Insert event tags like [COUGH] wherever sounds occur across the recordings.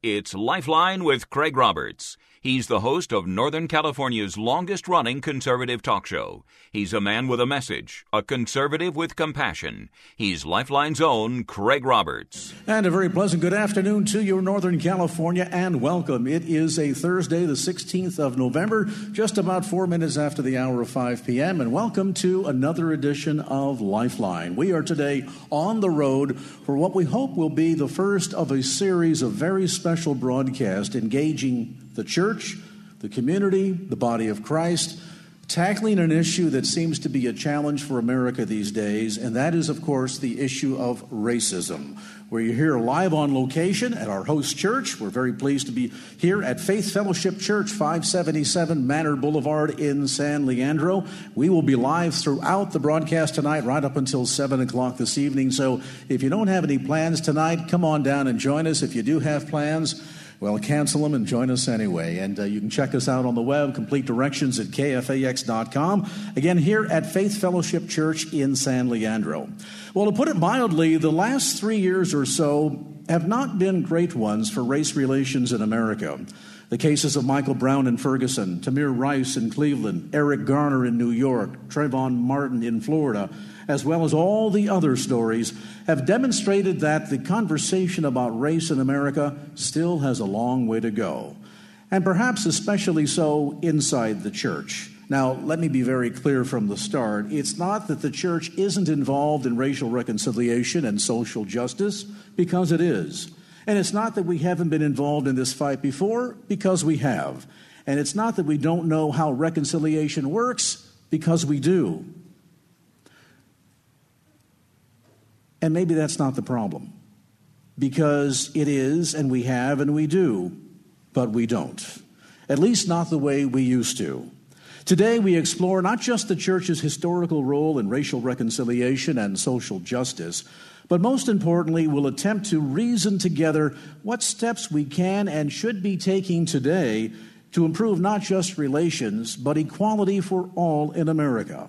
It's Lifeline with Craig Roberts. He's the host of Northern California's longest running conservative talk show. He's a man with a message, a conservative with compassion. He's Lifeline's own Craig Roberts. And a very pleasant good afternoon to you, Northern California, and welcome. It is a Thursday, the 16th of November, just about four minutes after the hour of 5 p.m., and welcome to another edition of Lifeline. We are today on the road for what we hope will be the first of a series of very special broadcasts engaging the church, the community, the body of Christ, tackling an issue that seems to be a challenge for America these days, and that is, of course, the issue of racism. We're here live on location at our host church. We're very pleased to be here at Faith Fellowship Church, 577 Manor Boulevard in San Leandro. We will be live throughout the broadcast tonight, right up until 7 o'clock this evening. So if you don't have any plans tonight, come on down and join us. If you do have plans, well, cancel them and join us anyway. And uh, you can check us out on the web, complete directions at kfax.com. Again, here at Faith Fellowship Church in San Leandro. Well, to put it mildly, the last three years or so have not been great ones for race relations in America. The cases of Michael Brown in Ferguson, Tamir Rice in Cleveland, Eric Garner in New York, Trayvon Martin in Florida, as well as all the other stories, have demonstrated that the conversation about race in America still has a long way to go. And perhaps especially so inside the church. Now, let me be very clear from the start. It's not that the church isn't involved in racial reconciliation and social justice, because it is. And it's not that we haven't been involved in this fight before, because we have. And it's not that we don't know how reconciliation works, because we do. And maybe that's not the problem, because it is, and we have, and we do, but we don't. At least not the way we used to. Today, we explore not just the church's historical role in racial reconciliation and social justice, but most importantly, we'll attempt to reason together what steps we can and should be taking today to improve not just relations, but equality for all in America.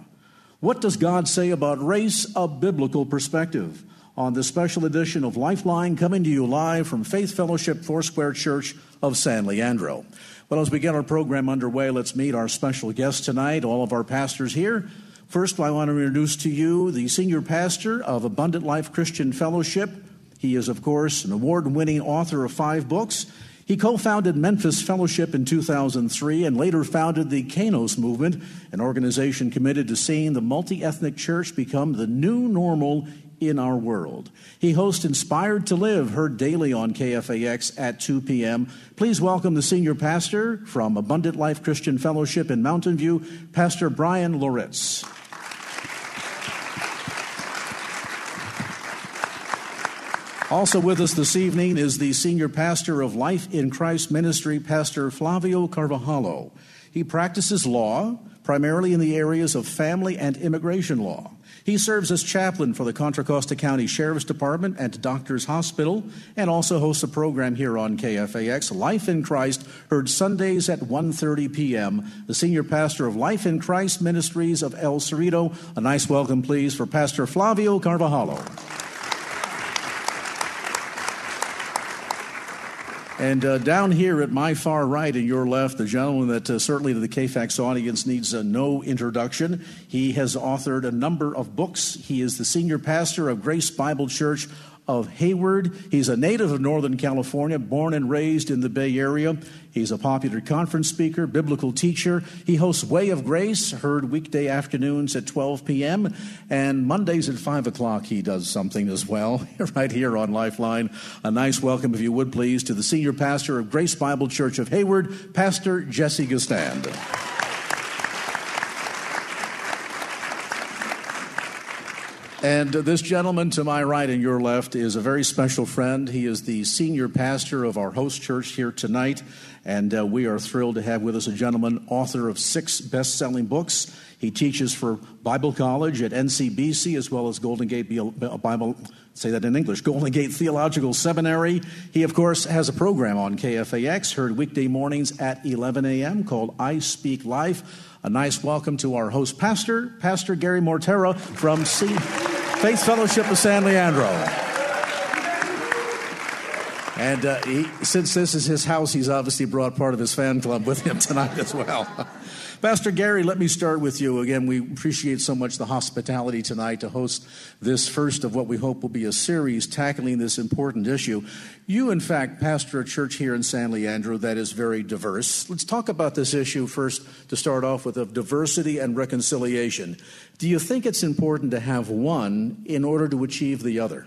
What does God say about race? A biblical perspective. On this special edition of Lifeline, coming to you live from Faith Fellowship Foursquare Church of San Leandro. Well, as we get our program underway, let's meet our special guest tonight, all of our pastors here. First, I want to introduce to you the senior pastor of Abundant Life Christian Fellowship. He is, of course, an award winning author of five books. He co founded Memphis Fellowship in 2003 and later founded the Kainos Movement, an organization committed to seeing the multi ethnic church become the new normal in our world. He hosts Inspired to Live, heard daily on KFAX at 2 p.m. Please welcome the senior pastor from Abundant Life Christian Fellowship in Mountain View, Pastor Bryan Loritts. Also with us this evening is the senior pastor of Life in Christ Ministry, Pastor Flavio Carvajalo. He practices law, primarily in the areas of family and immigration law. He serves as chaplain for the Contra Costa County Sheriff's Department and Doctors Hospital and also hosts a program here on KFAX, Life in Christ, heard Sundays at 1:30 p.m. The senior pastor of Life in Christ Ministries of El Cerrito. A nice welcome please for Pastor Flavio Carvajalo. And uh, down here at my far right and your left, the gentleman that uh, certainly to the KFAX audience needs uh, no introduction. He has authored a number of books. He is the senior pastor of Grace Bible Church of Hayward. He's a native of Northern California, born and raised in the Bay Area. He's a popular conference speaker, biblical teacher. He hosts Way of Grace, heard weekday afternoons at 12 p.m. And Mondays at 5 o'clock, he does something as well, [LAUGHS] right here on Lifeline. A nice welcome, if you would please, to the senior pastor of Grace Bible Church of Hayward, Pastor Jesse Gistand. And this gentleman to my right and your left is a very special friend. He is the senior pastor of our host church here tonight. And uh, we are thrilled to have with us a gentleman, author of six best selling books. He teaches for Bible College at NCBC as well as Golden Gate Bible, say that in English, Golden Gate Theological Seminary. He, of course, has a program on KFAX, heard weekday mornings at 11 a.m., called I Speak Life. A nice welcome to our host pastor, Pastor Gary Mortera from C- Faith Fellowship of San Leandro. And uh, he, since this is his house, he's obviously brought part of his fan club with him tonight as well. [LAUGHS] Pastor Gary, let me start with you. Again, we appreciate so much the hospitality tonight to host this first of what we hope will be a series tackling this important issue. You, in fact, pastor a church here in San Leandro that is very diverse. Let's talk about this issue first to start off with of diversity and reconciliation. Do you think it's important to have one in order to achieve the other?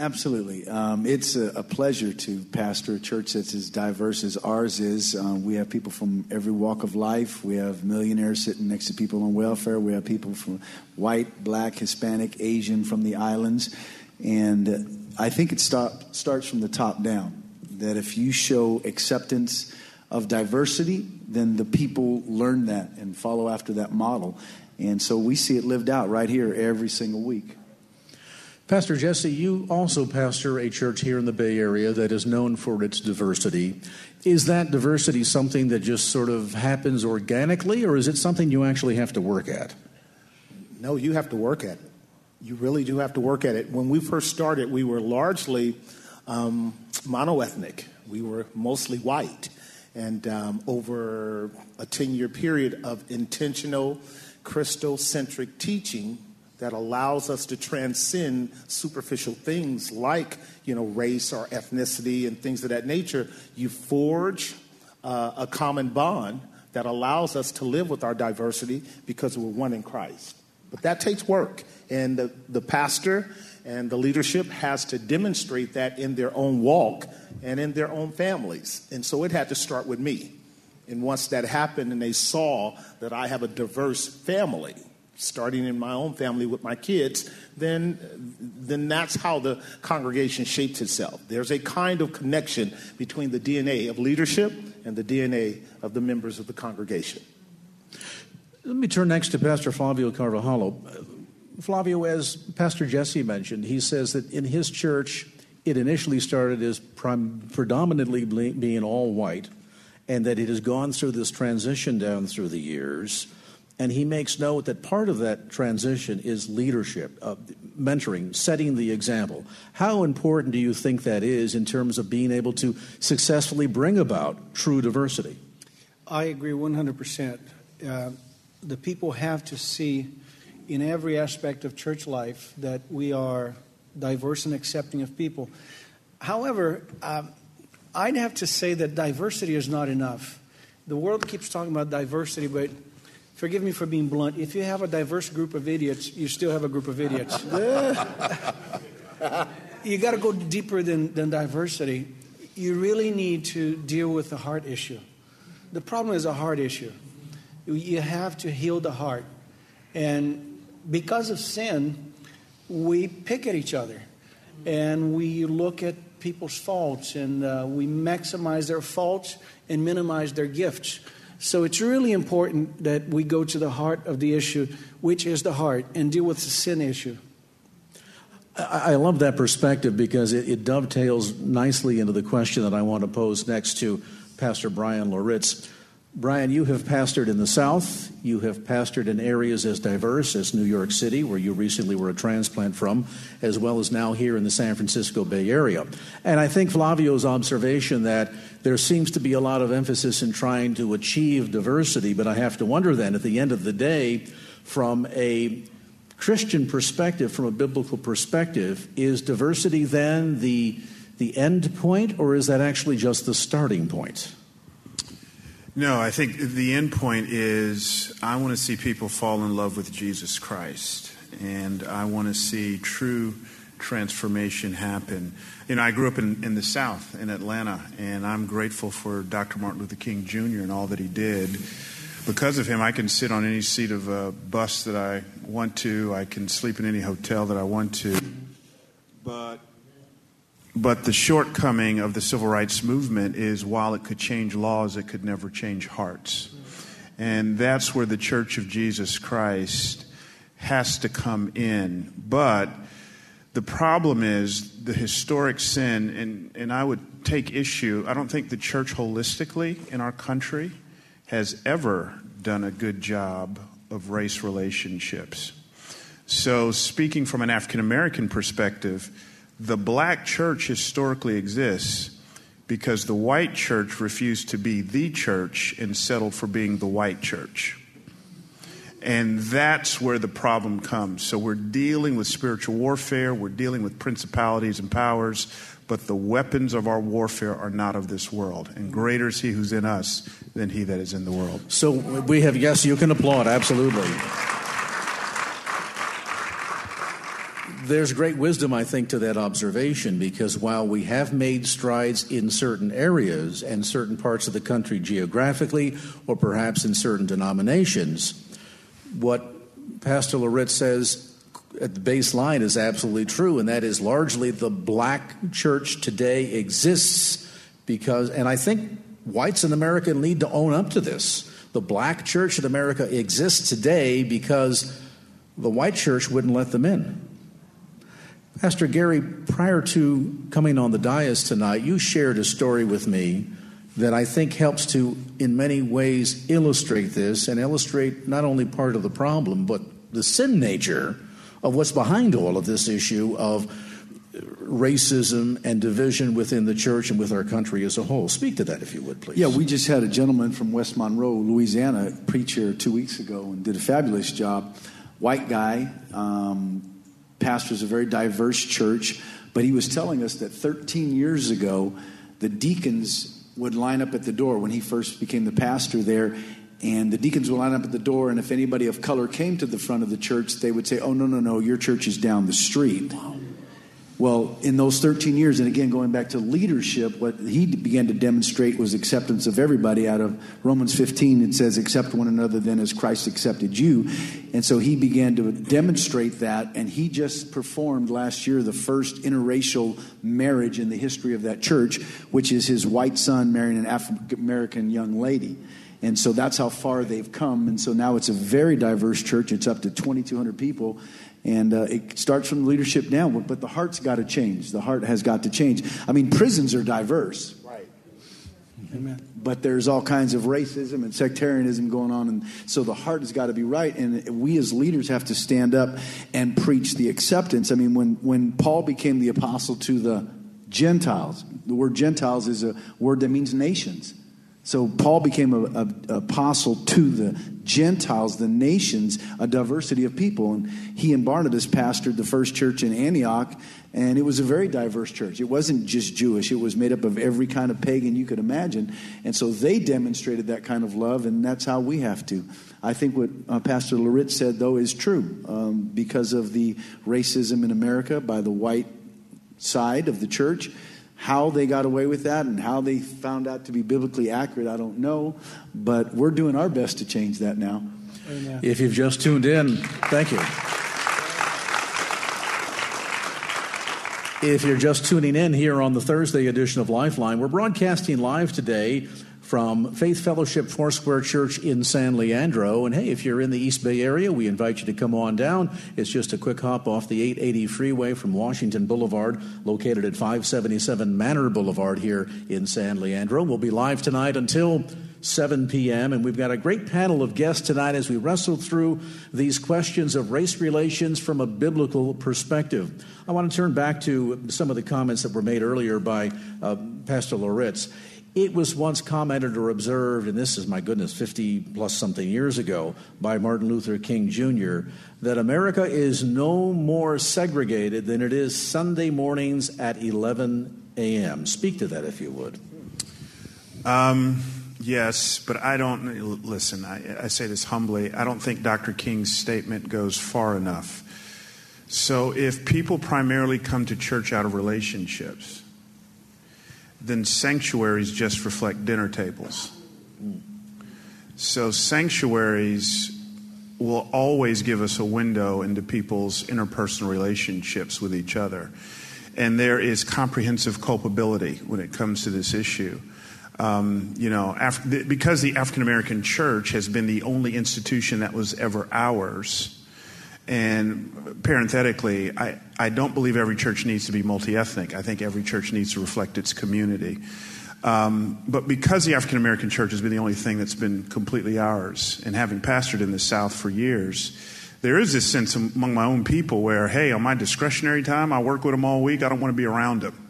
Absolutely. Um, it's a, a, pleasure to pastor a church that's as diverse as ours is. Um, we have people from every walk of life. We have millionaires sitting next to people on welfare. We have people from white, black, Hispanic, Asian from the islands. And I think it start, starts from the top down. That if you show acceptance of diversity, then the people learn that and follow after that model. And so we see it lived out right here every single week. Pastor Jesse, you also pastor a church here in the Bay Area that is known for its diversity. Is that diversity something that just sort of happens organically, or is it something you actually have to work at? No, you have to work at it. You really do have to work at it. When we first started, we were largely um, monoethnic, we were mostly white. And um, over a 10 year period of intentional Christocentric teaching, that allows us to transcend superficial things like you know race or ethnicity and things of that nature. You forge uh, a common bond that allows us to live with our diversity because we're one in christ. But that takes work. And the, the pastor and the leadership has to demonstrate that in their own walk and in their own families. And so it had to start with me. And once that happened and they saw that i have a diverse family starting in my own family with my kids, then, then that's how the congregation shapes itself. There's a kind of connection between the DNA of leadership and the DNA of the members of the congregation. Let me turn next to Pastor Flavio Carvajalo. Flavio, as Pastor Jesse mentioned, he says that in his church, it initially started as prim- predominantly being all white, and that it has gone through this transition down through the years and he makes note that part of that transition is leadership, uh, mentoring, setting the example. How important do you think that is in terms of being able to successfully bring about true diversity? I agree 100%. Uh, the people have to see in every aspect of church life that we are diverse and accepting of people. However, uh, I'd have to say that diversity is not enough. The world keeps talking about diversity, but forgive me for being blunt, if you have a diverse group of idiots, you still have a group of idiots. [LAUGHS] you got to go deeper than, than diversity. You really need to deal with the heart issue. The problem is a heart issue. You have to heal the heart. And because of sin, we pick at each other and we look at people's faults and uh, we maximize their faults and minimize their gifts. So it's really important that we go to the heart of the issue, which is the heart, and deal with the sin issue. I love that perspective because it, it, dovetails nicely into the question that I want to pose next to Pastor Bryan Loritts. Bryan, you have pastored in the South. You have pastored in areas as diverse as New York City, where you recently were a transplant from, as well as now here in the San Francisco Bay Area. And I think Flavio's observation that there seems to be a lot of emphasis in trying to achieve diversity, but I have to wonder then, at the end of the day, from a Christian perspective, from a biblical perspective, is diversity then the, the end point, or is that actually just the starting point? No, I think the end point is I want to see people fall in love with Jesus Christ. And I want to see true transformation happen. You know, I grew up in, in the South, in Atlanta, and I'm grateful for Dr. Martin Luther King Jr. and all that he did. because of him, I can sit on any seat of a bus that I want to. I can sleep in any hotel that I want to. But but the shortcoming of the civil rights movement is while it could change laws, it could never change hearts. And that's where the Church of Jesus Christ has to come in. But the problem is the historic sin, and, and I would take issue, I don't think the church holistically in our country has ever done a good job of race relationships. So, speaking from an African American perspective, the black church historically exists because the white church refused to be the church and settled for being the white church. And that's where the problem comes. So we're dealing with spiritual warfare, we're dealing with principalities and powers, but the weapons of our warfare are not of this world. And greater is he who's in us than he that is in the world. So we have, yes, you can applaud, absolutely. There's great wisdom, I think, to that observation because while we have made strides in certain areas and certain parts of the country geographically, or perhaps in certain denominations, what Pastor Loritts says at the baseline is absolutely true, and that is largely the black church today exists because, and I think whites in America need to own up to this. The black church in America exists today because the white church wouldn't let them in. Pastor Gary, prior to coming on the dais tonight, you shared a story with me that I think helps to, in many ways, illustrate this and illustrate not only part of the problem, but the sin nature of what's behind all of this issue of racism and division within the church and with our country as a whole. Speak to that, if you would, please. Yeah, we just had a gentleman from West Monroe, Louisiana, preach here two weeks ago and did a fabulous job. White guy, um, pastors a very diverse church, but he was telling us that 13 years ago, the deacons would line up at the door when he first became the pastor there. And the deacons would line up at the door, and if anybody of color came to the front of the church, they would say, Oh, no, no, no, your church is down the street. Well, in those 13 years, and again, going back to leadership, what he began to demonstrate was acceptance of everybody. Out of Romans 15, it says, Accept one another then as Christ accepted you. And so he began to demonstrate that, and he just performed last year the first interracial marriage in the history of that church, which is his white son marrying an African American young lady. And so that's how far they've come. And so now it's a very diverse church. It's up to 2,200 people. And uh, it starts from leadership down, but the heart's got to change. The heart has got to change. I mean, prisons are diverse. Right. Amen. But there's all kinds of racism and sectarianism going on. And so the heart has got to be right. And we as leaders have to stand up and preach the acceptance. I mean, when, when Paul became the apostle to the Gentiles, the word Gentiles is a word that means nations. So Paul became an apostle to the Gentiles, the nations, a diversity of people. And he and Barnabas pastored the first church in Antioch, and it was a very diverse church. It wasn't just Jewish, it was made up of every kind of pagan you could imagine. And so they demonstrated that kind of love, and that's how we have to. I think what uh, Pastor Loritts said, though, is true. Um, because of the racism in America by the white side of the church, how they got away with that and how they found out to be biblically accurate, I don't know. But we're doing our best to change that now. Amen. If you've just tuned in, thank you. If you're just tuning in here on the Thursday edition of Lifeline, we're broadcasting live today from Faith Fellowship Foursquare Church in San Leandro. And hey, if you're in the East Bay area, we invite you to come on down. It's just a quick hop off the 880 freeway from Washington Boulevard, located at 577 Manor Boulevard here in San Leandro. We'll be live tonight until 7 p.m. And we've got a great panel of guests tonight as we wrestle through these questions of race relations from a biblical perspective. I want to turn back to some of the comments that were made earlier by uh, Pastor Loritts. It was once commented or observed, and this is, my goodness, 50 plus something years ago, by Martin Luther King Jr., that America is no more segregated than it is Sunday mornings at 11 a.m. Speak to that, if you would. Um, yes, but I don't, listen, I, I say this humbly. I don't think Dr. King's statement goes far enough. So if people primarily come to church out of relationships, then sanctuaries just reflect dinner tables. So sanctuaries will always give us a window into people's interpersonal relationships with each other. And there is comprehensive culpability when it comes to this issue. Um, you know, Af- because the African American church has been the only institution that was ever ours. And parenthetically, I, I don't believe every church needs to be multi ethnic. I think every church needs to reflect its community. Um, but because the African American church has been the only thing that's been completely ours, and having pastored in the South for years, there is this sense among my own people where, hey, on my discretionary time, I work with them all week, I don't want to be around them.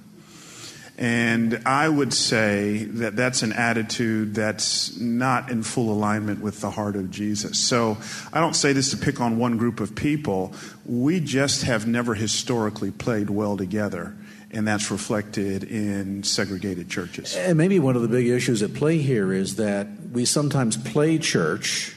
And I would say that that's an attitude that's not in full alignment with the heart of Jesus. So I don't say this to pick on one group of people. We just have never historically played well together and that's reflected in segregated churches. And maybe one of the big issues at play here is that we sometimes play church.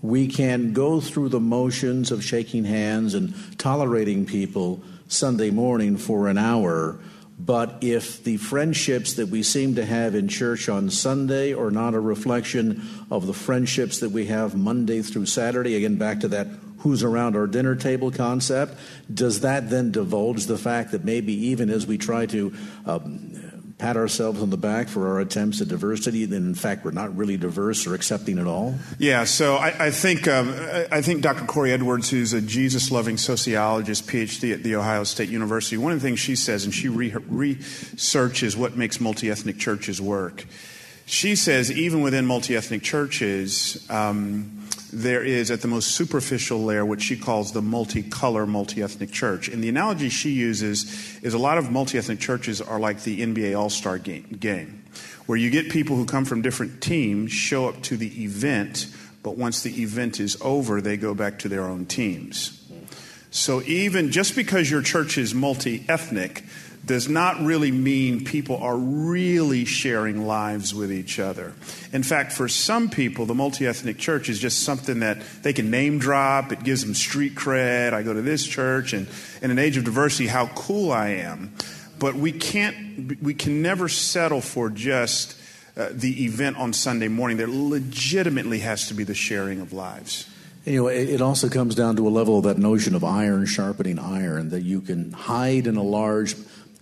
We can go through the motions of shaking hands and tolerating people Sunday morning for an hour. But if the friendships that we seem to have in church on Sunday are not a reflection of the friendships that we have Monday through Saturday, again, back to that who's around our dinner table concept, does that then divulge the fact that maybe even as we try to um, pat ourselves on the back for our attempts at diversity, then in fact we're not really diverse or accepting at all? Yeah, so I, I think um, I think Dr. Korie Edwards, who's a Jesus-loving sociologist, PhD at the Ohio State University, one of the things she says, and she re- researches what makes multi-ethnic churches work. She says even within multi-ethnic churches. Um, there is at the most superficial layer what she calls the multicolor, multi-ethnic church. And the analogy she uses is a lot of multi-ethnic churches are like the NBA All-Star game, where you get people who come from different teams show up to the event, but once the event is over, they go back to their own teams. So even just because your church is multi-ethnic does not really mean people are really sharing lives with each other. In fact, for some people, the multi ethnic church is just something that they can name drop. It gives them street cred. I go to this church, and in an age of diversity, how cool I am. But we can't, we can never settle for just uh, the event on Sunday morning. There legitimately has to be the sharing of lives. You know, it also comes down to a level of that notion of iron sharpening iron, that you can hide in a large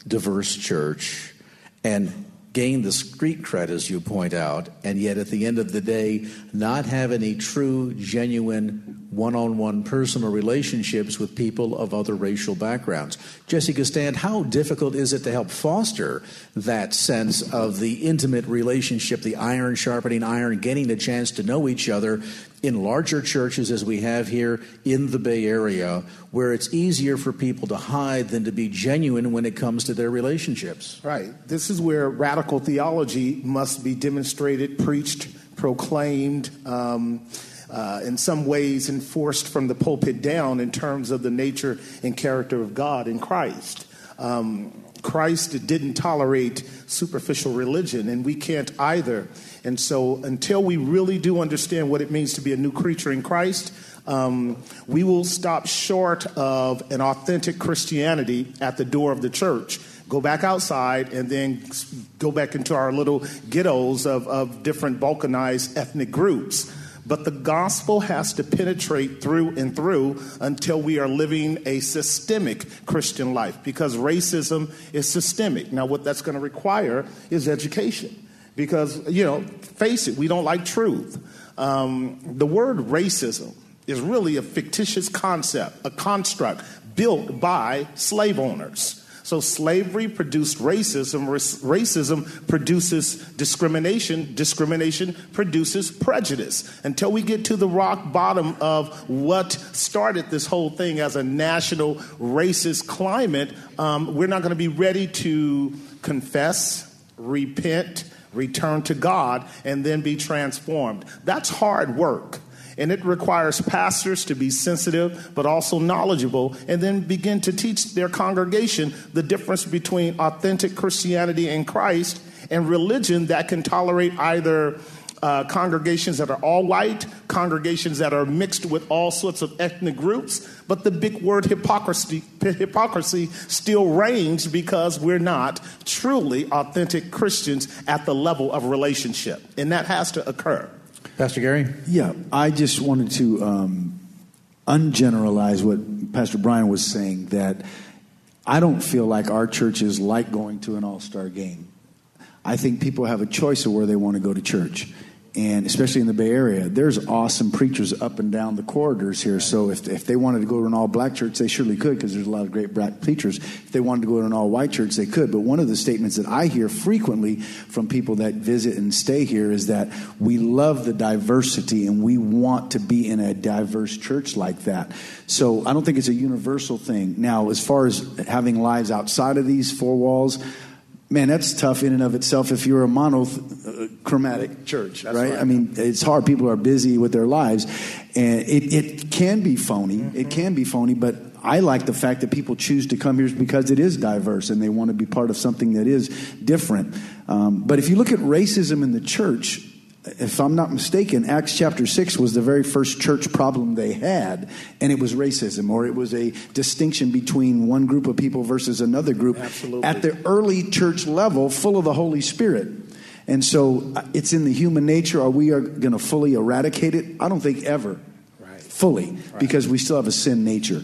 diverse church and gain the street cred, as you point out, and yet at the end of the day, not have any true, genuine, one on one personal relationships with people of other racial backgrounds. Jesse Gistand, how difficult is it to help foster that sense of the intimate relationship, the iron sharpening iron, getting a chance to know each other in larger churches as we have here in the Bay Area, where it's easier for people to hide than to be genuine when it comes to their relationships. Right. This is where radical theology must be demonstrated, preached, proclaimed. Um, uh, in some ways, enforced from the pulpit down in terms of the nature and character of God in Christ. Um, Christ didn't tolerate superficial religion, and we can't either. And so, until we really do understand what it means to be a new creature in Christ, um, we will stop short of an authentic Christianity at the door of the church. Go back outside and then go back into our little ghettos of, of different balkanized ethnic groups. But the gospel has to penetrate through and through until we are living a systemic Christian life because racism is systemic. Now, what that's going to require is education because, you know, face it, we don't like truth. Um, the word racism is really a fictitious concept, a construct built by slave owners. So slavery produced racism. Racism produces discrimination. Discrimination produces prejudice. Until we get to the rock bottom of what started this whole thing as a national racist climate, um, we're not going to be ready to confess, repent, return to God, and then be transformed. That's hard work. And it requires pastors to be sensitive but also knowledgeable and then begin to teach their congregation the difference between authentic Christianity in Christ and religion that can tolerate either uh, congregations that are all white, congregations that are mixed with all sorts of ethnic groups, but the big word hypocrisy, hypocrisy still reigns because we're not truly authentic Christians at the level of relationship. And that has to occur. Pastor Gary? Yeah, I just wanted to um, ungeneralize what Pastor Bryan was saying that I don't feel like our church is like going to an all star game. I think people have a choice of where they want to go to church and especially in the Bay Area, there's awesome preachers up and down the corridors here. So if, if they wanted to go to an all black church, they surely could because there's a lot of great black preachers. If they wanted to go to an all white church, they could. But one of the statements that I hear frequently from people that visit and stay here is that we love the diversity and we want to be in a diverse church like that. So I don't think it's a universal thing. Now, as far as having lives outside of these four walls, man, that's tough in and of itself if you're a monochromatic church, right? right? I mean, it's hard. People are busy with their lives, and it, it can be phony. Mm-hmm. It can be phony, but I like the fact that people choose to come here because it is diverse and they want to be part of something that is different. Um, but if you look at racism in the church, if I'm not mistaken, Acts chapter 6 was the very first church problem they had, and it was racism, or it was a distinction between one group of people versus another group Absolutely. at the early church level, full of the Holy Spirit. And so uh, it's in the human nature. Are we are going to fully eradicate it? I don't think ever, right. fully, right. because we still have a sin nature.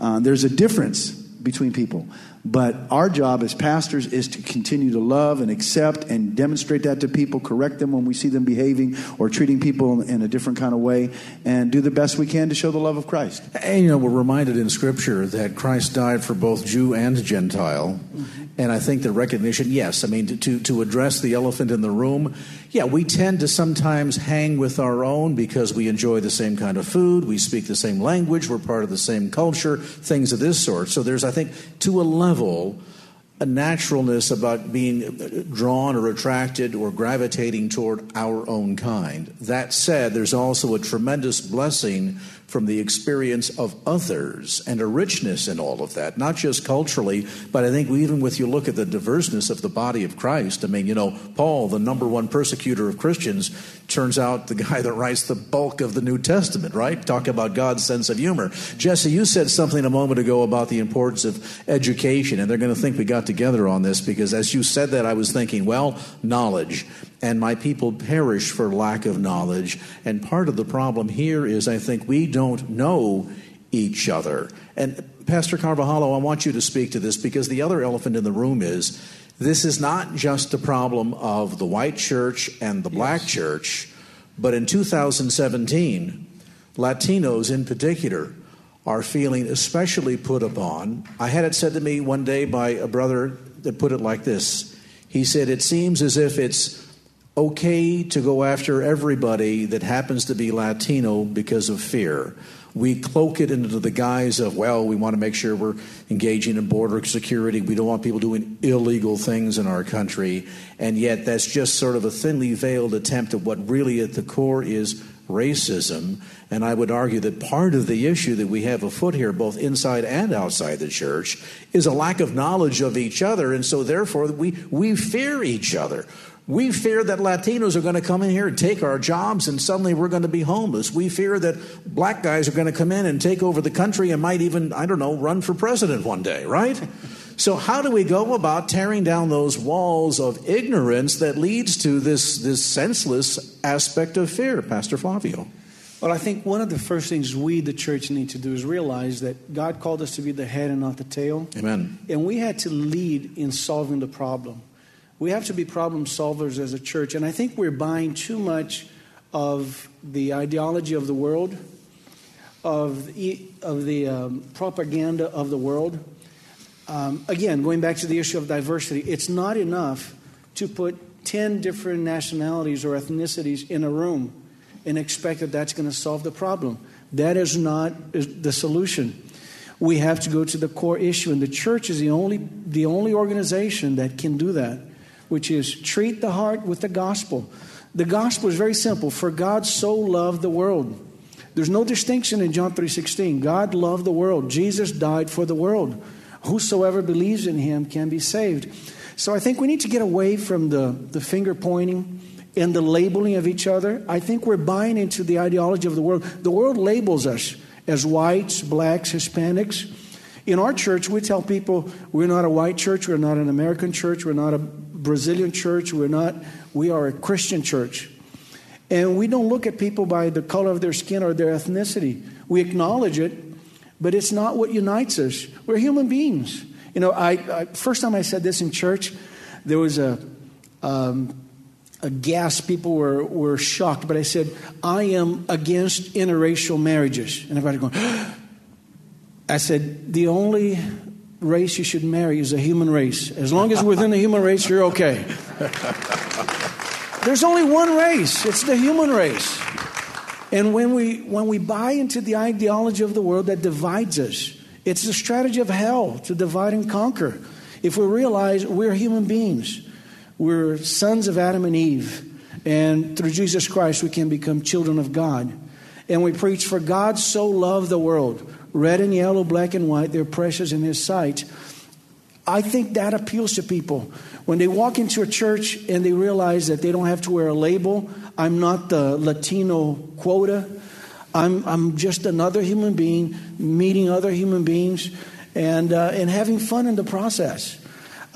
Uh, there's a difference between people. But our job as pastors is to continue to love and accept and demonstrate that to people, correct them when we see them behaving or treating people in a different kind of way, and do the best we can to show the love of Christ. And you know, we're reminded in Scripture that Christ died for both Jew and Gentile. Mm-hmm. And I think the recognition, yes, I mean, to, to address the elephant in the room, yeah, we tend to sometimes hang with our own because we enjoy the same kind of food, we speak the same language, we're part of the same culture, things of this sort. So there's, I think, to a level, a naturalness about being drawn or attracted or gravitating toward our own kind. That said, there's also a tremendous blessing from the experience of others and a richness in all of that, not just culturally, but I think even with you look at the diverseness of the body of Christ. I mean, you know, Paul, the number one persecutor of Christians, turns out the guy that writes the bulk of the New Testament, right? Talk about God's sense of humor. Jesse, you said something a moment ago about the importance of education, and they're going to think we got together on this because as you said that, I was thinking, well, knowledge and my people perish for lack of knowledge. And part of the problem here is I think we don't know each other. And Pastor Carvajalo, I want you to speak to this because the other elephant in the room is this is not just a problem of the white church and the black yes. church, but in 2017, Latinos in particular are feeling especially put upon. I had it said to me one day by a brother that put it like this. He said, It seems as if it's okay to go after everybody that happens to be Latino because of fear. We cloak it into the guise of, well, we want to make sure we're engaging in border security. We don't want people doing illegal things in our country. And yet, that's just sort of a thinly veiled attempt at what really at the core is racism. And I would argue that part of the issue that we have afoot here, both inside and outside the church, is a lack of knowledge of each other. And so, therefore, we, we fear each other. We fear that Latinos are going to come in here and take our jobs and suddenly we're going to be homeless. We fear that black guys are going to come in and take over the country and might even, I don't know, run for president one day, right? [LAUGHS] So how do we go about tearing down those walls of ignorance that leads to this, this senseless aspect of fear, Pastor Flavio? Well, I think one of the first things we, the church, need to do is realize that God called us to be the head and not the tail. Amen. And we had to lead in solving the problem. We have to be problem solvers as a church. And I think we're buying too much of the ideology of the world, of the, of the um, propaganda of the world. Um, again, going back to the issue of diversity, it's not enough to put 10 different nationalities or ethnicities in a room and expect that that's going to solve the problem. That is not the solution. We have to go to the core issue, and the church is the only, the only organization that can do that which is treat the heart with the gospel. The gospel is very simple. For God so loved the world. There's no distinction in John 3:16. God loved the world. Jesus died for the world. Whosoever believes in him can be saved. So I think we need to get away from the, the finger pointing and the labeling of each other. I think we're buying into the ideology of the world. The world labels us as whites, blacks, Hispanics. In our church, we tell people we're not a white church, we're not an American church, we're not a Brazilian church. We're not, we are a Christian church. And we don't look at people by the color of their skin or their ethnicity. We acknowledge it, but it's not what unites us. We're human beings. You know, I, I first time I said this in church, there was a um, a gasp. People were, were shocked, but I said, I am against interracial marriages. And everybody going, [GASPS] I said, the only race you should marry is a human race. As long as within the human race, you're okay. [LAUGHS] There's only one race, it's the human race. And when we, when we buy into the ideology of the world that divides us, it's the strategy of hell to divide and conquer. If we realize we're human beings, we're sons of Adam and Eve, and through Jesus Christ we can become children of God. And we preach, For God so loved the world, red and yellow, black and white, they're precious in His sight. I think that appeals to people. When they walk into a church and they realize that they don't have to wear a label, I'm not the Latino quota. I'm, I'm just another human being meeting other human beings and, uh, and having fun in the process.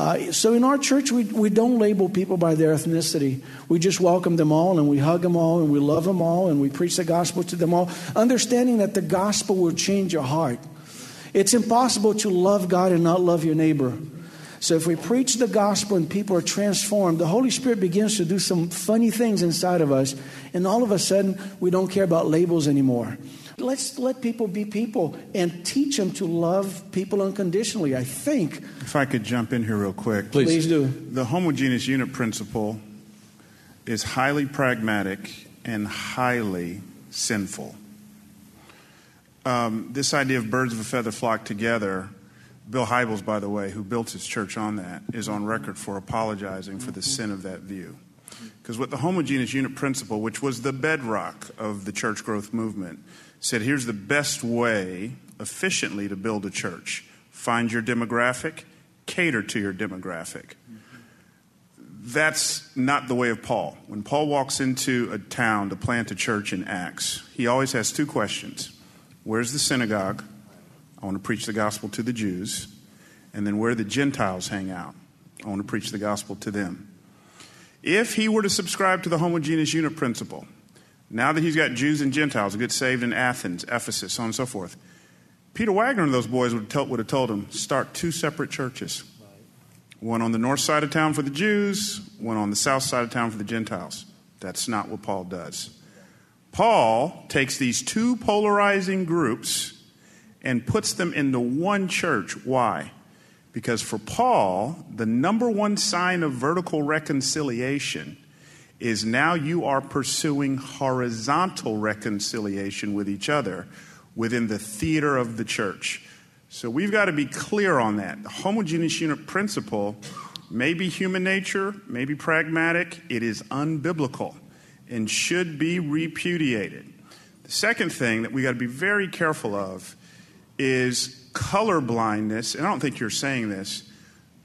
Uh, so in our church, we, we don't label people by their ethnicity. We just welcome them all and we hug them all and we love them all and we preach the gospel to them all, understanding that the gospel will change your heart. It's impossible to love God and not love your neighbor. So if we preach the gospel and people are transformed, the Holy Spirit begins to do some funny things inside of us, and all of a sudden we don't care about labels anymore. Let's let people be people and teach them to love people unconditionally. I think. If I could jump in here real quick. Please, Please do. The homogeneous unit principle is highly pragmatic and highly sinful. Um, this idea of birds of a feather flock together, Bill Hybels, by the way, who built his church on that, is on record for apologizing for the sin of that view. Because what the homogeneous unit principle, which was the bedrock of the church growth movement, said here's the best way efficiently to build a church find your demographic, cater to your demographic. That's not the way of Paul. When Paul walks into a town to plant a church in Acts, he always has two questions Where's the synagogue? I want to preach the gospel to the Jews. And then where the Gentiles hang out? I want to preach the gospel to them. If he were to subscribe to the homogeneous unit principle, now that he's got Jews and Gentiles get saved in Athens, Ephesus, so on and so forth, Peter Wagner and those boys would, would have told him start two separate churches one on the north side of town for the Jews, one on the south side of town for the Gentiles. That's not what Paul does. Paul takes these two polarizing groups and puts them into one church. Why? Because for Paul, the number one sign of vertical reconciliation is now you are pursuing horizontal reconciliation with each other within the theater of the church. So we've got to be clear on that. The homogeneous unit principle may be human nature, may be pragmatic, it is unbiblical and should be repudiated. The second thing that we've got to be very careful of is color blindness, and I don't think you're saying this.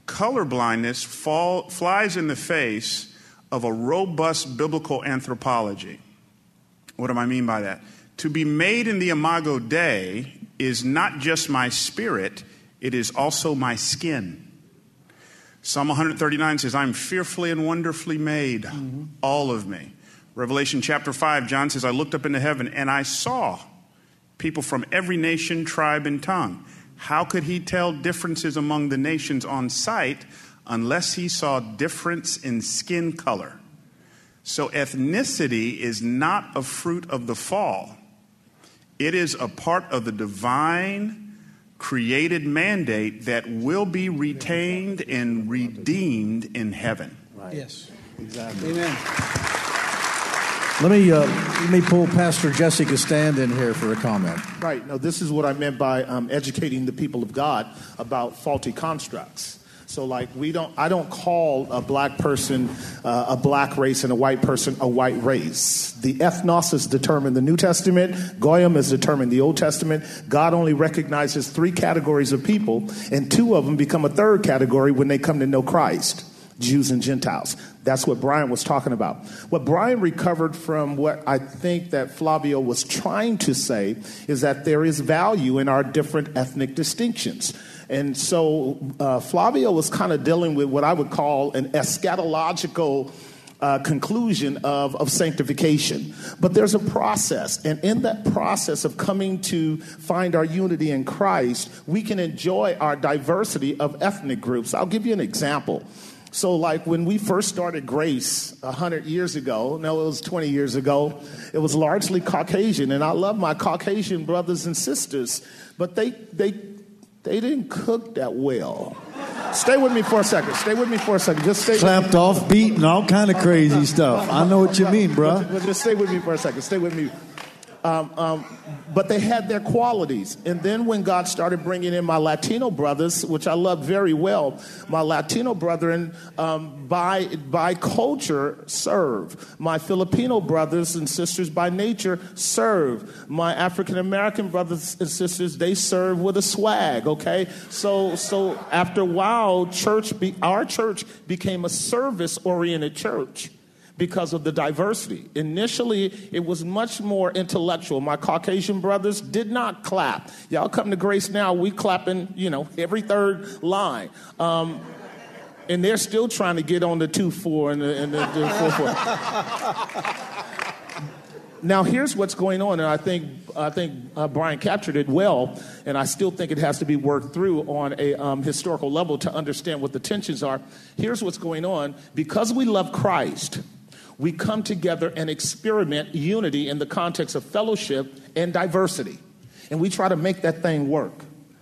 Color blindness fall, flies in the face of a robust biblical anthropology. What do I mean by that? To be made in the imago Dei is not just my spirit, it is also my skin. Psalm 139 says, I'm fearfully and wonderfully made, mm-hmm. all of me. Revelation chapter 5, John says, I looked up into heaven and I saw people from every nation, tribe, and tongue. How could he tell differences among the nations on sight unless he saw difference in skin color. So ethnicity is not a fruit of the fall. It is a part of the divine created mandate that will be retained and redeemed in heaven. Right. Yes, exactly. Amen. Let me uh, let me pull Pastor Jesse Gistand in here for a comment. Right. Now, this is what I meant by um, educating the people of God about faulty constructs. So, like, we don't, I don't call a black person uh, a black race and a white person a white race. The ethnos is determined the New Testament, Goyim is determined the Old Testament. God only recognizes three categories of people, and two of them become a third category when they come to know Christ. Jews and Gentiles. That's what Bryan was talking about. What Bryan recovered from what I think that Flavio was trying to say is that there is value in our different ethnic distinctions. And so uh, Flavio was kind of dealing with what I would call an eschatological uh, conclusion of, of sanctification. But there's a process, and in that process of coming to find our unity in Christ, we can enjoy our diversity of ethnic groups. I'll give you an example. So, like when we first started Grace 100 years ago, no, it was 20 years ago, it was largely Caucasian. And I love my Caucasian brothers and sisters, but they, they, they didn't cook that well. Stay with me for a second. Stay with me for a second. Just stay. Clapped off, beaten, all kind of crazy stuff. I know what you mean, bro. But just stay with me for a second. Stay with me. Um, um, but they had their qualities. And then when God started bringing in my Latino brothers, which I love very well, my Latino brethren um, by, by culture serve. My Filipino brothers and sisters by nature serve. My African American brothers and sisters, they serve with a swag, okay? So, so after a while, church be, our church became a service oriented church because of the diversity. Initially, it was much more intellectual. My Caucasian brothers did not clap. Y'all come to Grace now, we clapping, you know, every third line. Um, and they're still trying to get on the 2 4 and the, and the, the 4 4. now, here's what's going on, and I think, I think uh, Bryan captured it well, and I still think it has to be worked through on a um, historical level to understand what the tensions are. Here's what's going on because we love Christ we come together and experiment unity in the context of fellowship and diversity. And we try to make that thing work.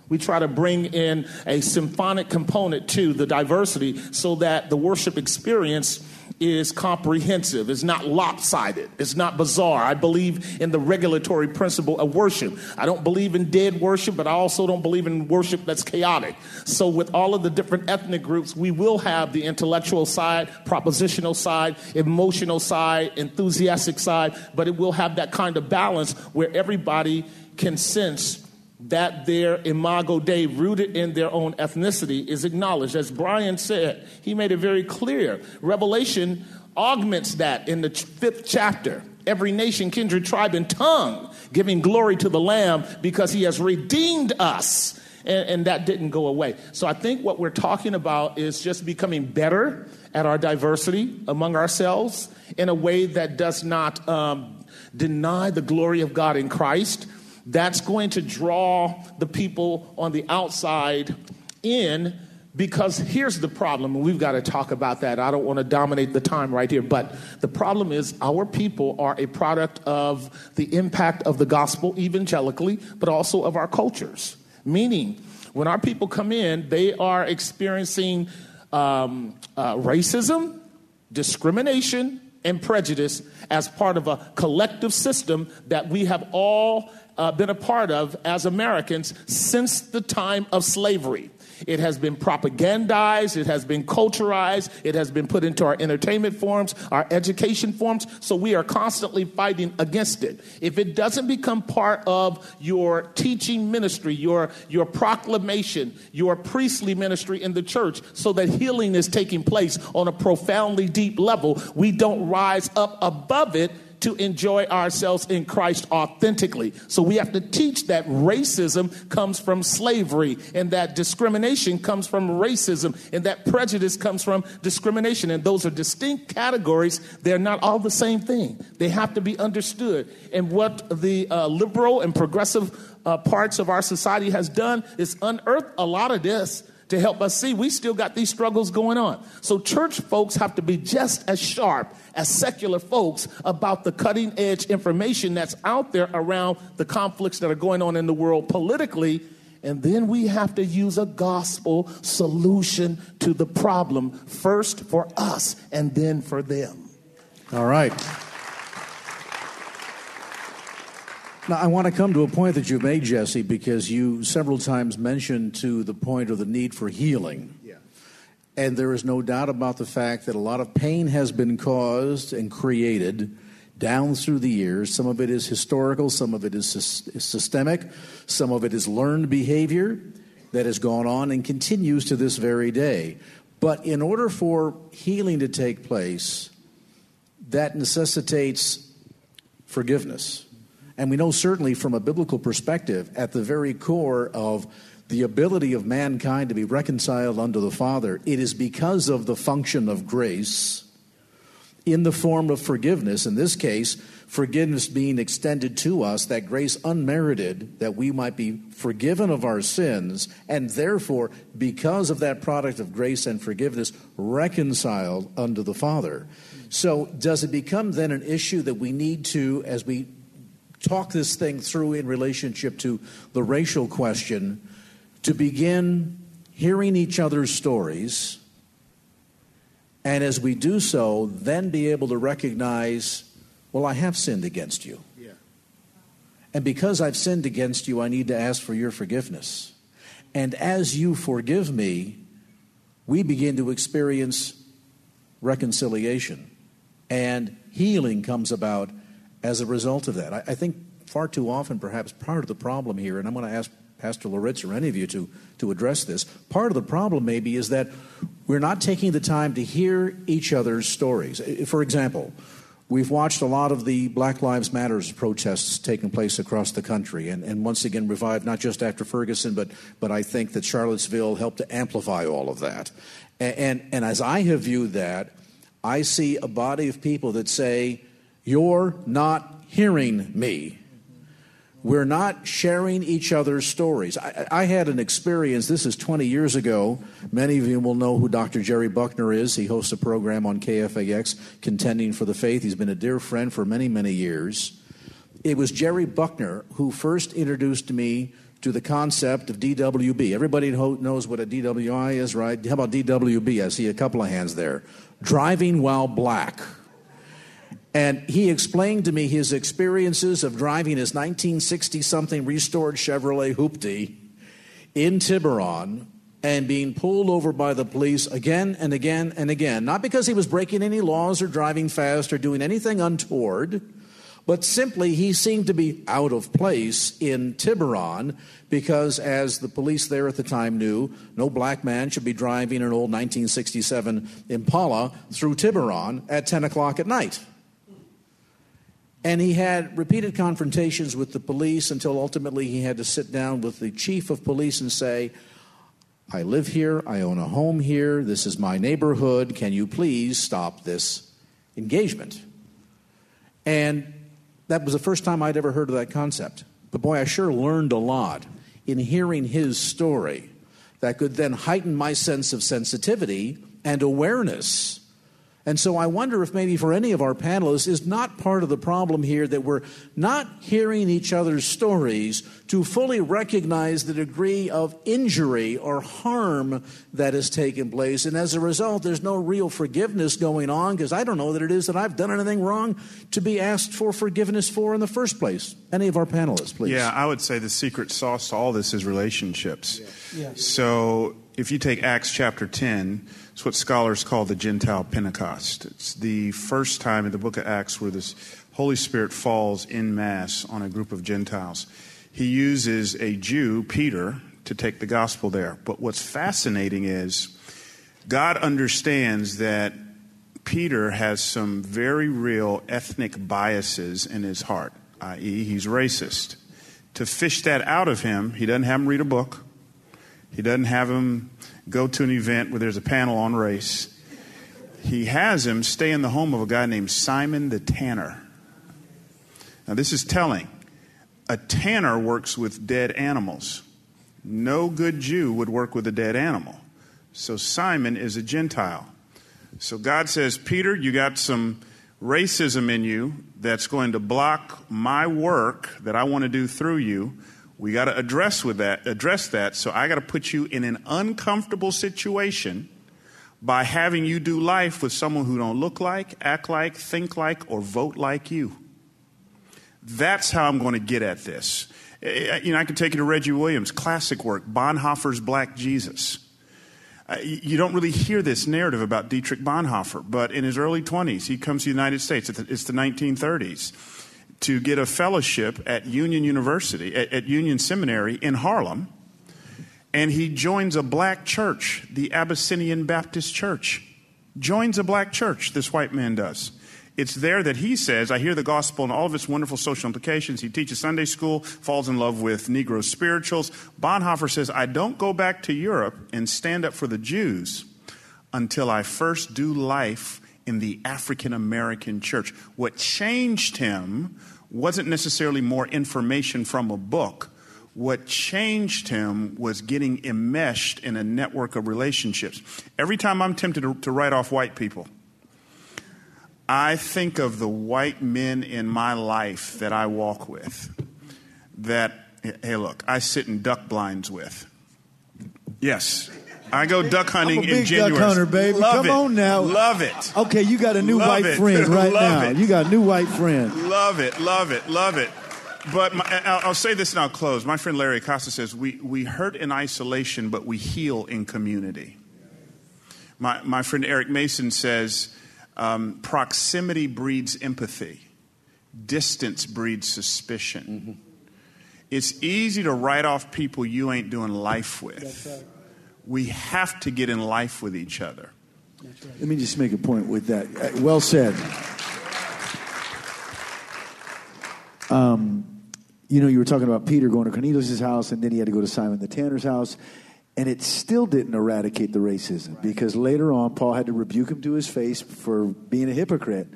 We try to bring in a symphonic component to the diversity so that the worship experience is comprehensive, it's not lopsided, it's not bizarre. I believe in the regulatory principle of worship. I don't believe in dead worship, but I also don't believe in worship that's chaotic. So, with all of the different ethnic groups, we will have the intellectual side, propositional side, emotional side, enthusiastic side, but it will have that kind of balance where everybody can sense that their imago Dei, rooted in their own ethnicity, is acknowledged. As Bryan said, he made it very clear. Revelation augments that in the fifth chapter. Every nation, kindred, tribe, and tongue giving glory to the Lamb because he has redeemed us. And, and that didn't go away. So I think what we're talking about is just becoming better at our diversity among ourselves in a way that does not um, deny the glory of God in Christ that's going to draw the people on the outside in because here's the problem, and we've got to talk about that. I don't want to dominate the time right here, but the problem is our people are a product of the impact of the gospel evangelically, but also of our cultures. Meaning, when our people come in, they are experiencing um, uh, racism, discrimination, and prejudice as part of a collective system that we have all uh, been a part of as Americans since the time of slavery. It has been propagandized, it has been culturized, it has been put into our entertainment forms, our education forms, so we are constantly fighting against it. If it doesn't become part of your teaching ministry, your, your proclamation, your priestly ministry in the church, so that healing is taking place on a profoundly deep level, we don't rise up above it to enjoy ourselves in Christ authentically. So we have to teach that racism comes from slavery and that discrimination comes from racism and that prejudice comes from discrimination. And those are distinct categories. They're not all the same thing. They have to be understood. And what the uh, liberal and progressive uh, parts of our society has done is unearth a lot of this to help us see we still got these struggles going on. So, church folks have to be just as sharp as secular folks about the cutting edge information that's out there around the conflicts that are going on in the world politically. And then we have to use a gospel solution to the problem, first for us and then for them. All right. Now, I want to come to a point that you've made, Jesse, because you several times mentioned to the point of the need for healing. Yeah. And there is no doubt about the fact that a lot of pain has been caused and created down through the years. Some of it is historical, some of it is systemic, some of it is learned behavior that has gone on and continues to this very day. But in order for healing to take place, that necessitates forgiveness and we know certainly from a biblical perspective, at the very core of the ability of mankind to be reconciled unto the Father, it is because of the function of grace in the form of forgiveness. In this case, forgiveness being extended to us, that grace unmerited, that we might be forgiven of our sins, and therefore, because of that product of grace and forgiveness, reconciled unto the Father. So, does it become then an issue that we need to, as we talk this thing through in relationship to the racial question, to begin hearing each other's stories? And as we do so, then be able to recognize, well, I have sinned against you. Yeah. And because I've sinned against you, I need to ask for your forgiveness. And as you forgive me, we begin to experience reconciliation. And healing comes about as a result of that. I, I think far too often, perhaps, part of the problem here, and I'm going to ask Pastor Loritts or any of you to, to address this. Part of the problem, maybe, is that we're not taking the time to hear each other's stories. For example, we've watched a lot of the Black Lives Matters protests taking place across the country, and, and once again revived not just after Ferguson, but, but I think that Charlottesville helped to amplify all of that. And, and, and as I have viewed that, I see a body of people that say, You're not hearing me. We're not sharing each other's stories. I, I, had an experience, this is 20 years ago. Many of you will know who Dr. Jerry Buckner is. He hosts a program on KFAX, Contending for the Faith. He's been a dear friend for many, many years. It was Jerry Buckner who first introduced me to the concept of DWB. Everybody knows what a DWI is, right? How about DWB? I see a couple of hands there. Driving while black. And he explained to me his experiences of driving his 1960 something restored Chevrolet Hoopty in Tiburon and being pulled over by the police again and again and again. Not because he was breaking any laws or driving fast or doing anything untoward, but simply he seemed to be out of place in Tiburon because, as the police there at the time knew, no black man should be driving an old 1967 Impala through Tiburon at 10 o'clock at night. And he had repeated confrontations with the police until ultimately he had to sit down with the chief of police and say, I live here, I own a home here, this is my neighborhood, can you please stop this engagement? And that was the first time I'd ever heard of that concept. But boy, I sure learned a lot in hearing his story that could then heighten my sense of sensitivity and awareness and so I wonder if maybe for any of our panelists is not part of the problem here that we're not hearing each other's stories to fully recognize the degree of injury or harm that has taken place. And as a result, there's no real forgiveness going on because I don't know that it is that I've done anything wrong to be asked for forgiveness for in the first place. Any of our panelists, please. Yeah, I would say the secret sauce to all this is relationships. Yeah. Yeah. So if you take Acts chapter 10, it's what scholars call the Gentile Pentecost. It's the first time in the book of Acts where the Holy Spirit falls in mass on a group of Gentiles. He uses a Jew, Peter, to take the gospel there. But what's fascinating is God understands that Peter has some very real ethnic biases in his heart, i.e., he's racist. To fish that out of him, he doesn't have him read a book. He doesn't have him go to an event where there's a panel on race. He has him stay in the home of a guy named Simon the Tanner. Now, this is telling. A tanner works with dead animals. No good Jew would work with a dead animal. So, Simon is a Gentile. So, God says, Peter, you got some racism in you that's going to block my work that I want to do through you. We got to address with that, address that. So I got to put you in an uncomfortable situation by having you do life with someone who don't look like, act like, think like, or vote like you. That's how I'm going to get at this. Eh, eh, you know, I can take you to Reggie Williams' classic work, Bonhoeffer's Black Jesus. You don't really hear this narrative about Dietrich Bonhoeffer, but in his early 20s, he comes to the United States. It's the 1930s to get a fellowship at Union University, at, at, Union Seminary in Harlem, and he joins a black church, the Abyssinian Baptist Church. Joins a black church, this white man does. It's there that he says, I hear the gospel and all of its wonderful social implications. He teaches Sunday school, falls in love with Negro spirituals. Bonhoeffer says, I don't go back to Europe and stand up for the Jews until I first do life in the African American church. What changed him wasn't necessarily more information from a book. What changed him was getting enmeshed in a network of relationships. Every time I'm tempted to, to write off white people, I think of the white men in my life that I walk with that, hey, look, I sit in duck blinds with. Yes. I go duck hunting I'm a big in January. duck hunter, baby. Love Come it. on now. Love it. Okay, you got a new Love white it. friend [LAUGHS] right now. it. You got a new white friend. Love it, love it, love it. But my, I'll, I'll say this and I'll close. My friend Larry Acosta says, we, we hurt in isolation, but we heal in community. My, my friend Eric Mason says, um, proximity breeds empathy, distance breeds suspicion. It's easy to write off people you ain't doing life with. We have to get in life with each other. Let me just make a point with that. Uh, well said. Um, you know, you were talking about Peter going to Cornelius' house, and then he had to go to Simon the Tanner's house, and it still didn't eradicate the racism because later on, Paul had to rebuke him to his face for being a hypocrite.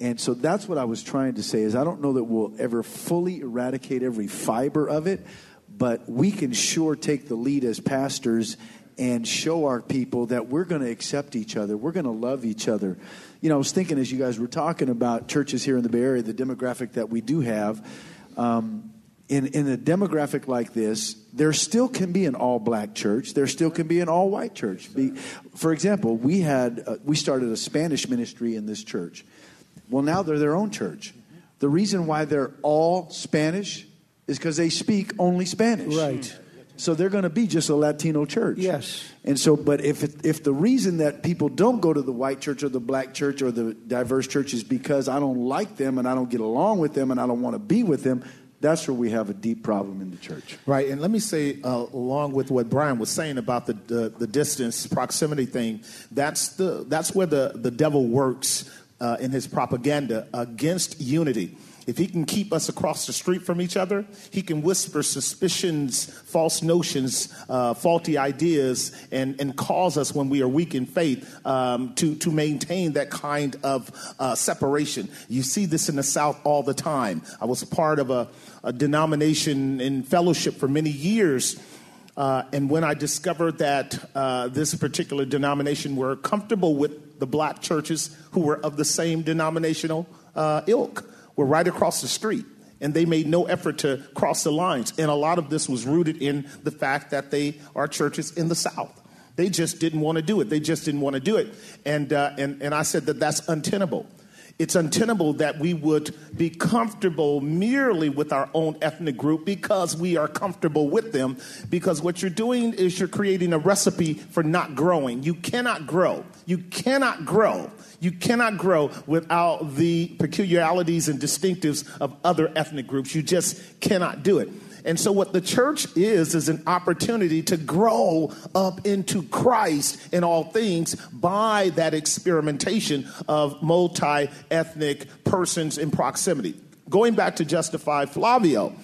And so that's what I was trying to say is I don't know that we'll ever fully eradicate every fiber of it, but we can sure take the lead as pastors and show our people that we're going to accept each other. We're going to love each other. You know, I was thinking as you guys were talking about churches here in the Bay Area, the demographic that we do have. Um, in, in a demographic like this, there still can be an all black church. There still can be an all white church. Be, for example, we had uh, we started a Spanish ministry in this church. Well, now they're their own church. The reason why they're all Spanish is because they speak only Spanish. Right. So they're going to be just a Latino church. Yes. And so, but if it, if the reason that people don't go to the white church or the black church or the diverse church is because I don't like them and I don't get along with them and I don't want to be with them, that's where we have a deep problem in the church. Right, and let me say, uh, along with what Bryan was saying about the, the, the distance proximity thing, that's the that's where the the devil works uh, in his propaganda against unity. If he can keep us across the street from each other, he can whisper suspicions, false notions, uh, faulty ideas, and, and cause us when we are weak in faith um, to, to maintain that kind of uh, separation. You see this in the South all the time. I was part of a, a denomination in fellowship for many years. Uh, and when I discovered that uh, this particular denomination were comfortable with the black churches who were of the same denominational uh, ilk, were right across the street. And they made no effort to cross the lines. And a lot of this was rooted in the fact that they are churches in the South. They just didn't want to do it. They just didn't want to do it. And, uh, and, and I said that that's untenable. It's untenable that we would be comfortable merely with our own ethnic group because we are comfortable with them. Because what you're doing is you're creating a recipe for not growing. You cannot grow. You cannot grow. You cannot grow without the peculiarities and distinctives of other ethnic groups. You just cannot do it. And so, what the church is, is an opportunity to grow up into Christ in all things by that experimentation of multi ethnic persons in proximity. Going back to justify Flavio,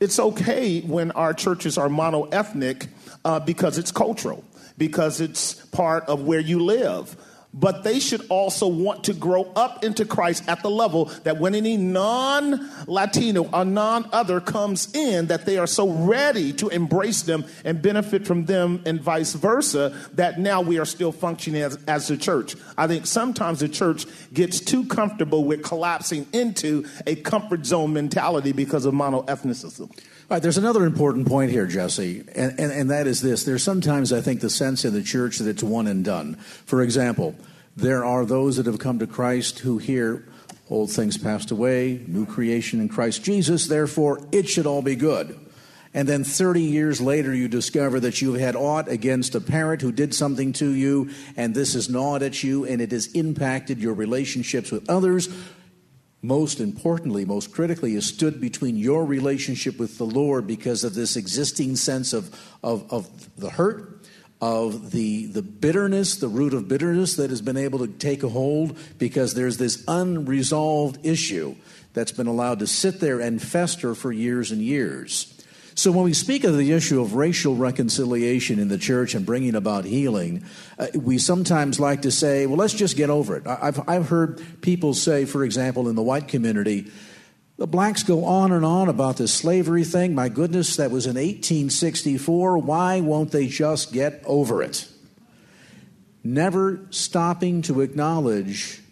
it's okay when our churches are mono ethnic uh, because it's cultural, because it's part of where you live but they should also want to grow up into Christ at the level that when any non Latino or non other comes in, that they are so ready to embrace them and benefit from them, and vice versa, that now we are still functioning as, as a church. I think sometimes the church gets too comfortable with collapsing into a comfort zone mentality because of mono ethnicism. Right, there's another important point here, Jesse, and, and, and that is this. There's sometimes, I think, the sense in the church that it's one and done. For example, there are those that have come to Christ who hear old things passed away, new creation in Christ Jesus, therefore it should all be good. And then 30 years later, you discover that you've had aught against a parent who did something to you, and this has gnawed at you, and it has impacted your relationships with others. Most importantly, most critically, has stood between your relationship with the Lord because of this existing sense of, of, of the hurt, of the, the bitterness, the root of bitterness that has been able to take a hold because there's this unresolved issue that's been allowed to sit there and fester for years and years. So, when we speak of the issue of racial reconciliation in the church and bringing about healing, uh, we sometimes like to say, well, let's just get over it. I've, I've heard people say, for example, in the white community, the blacks go on and on about this slavery thing. My goodness, that was in 1864. Why won't they just get over it? Never stopping to acknowledge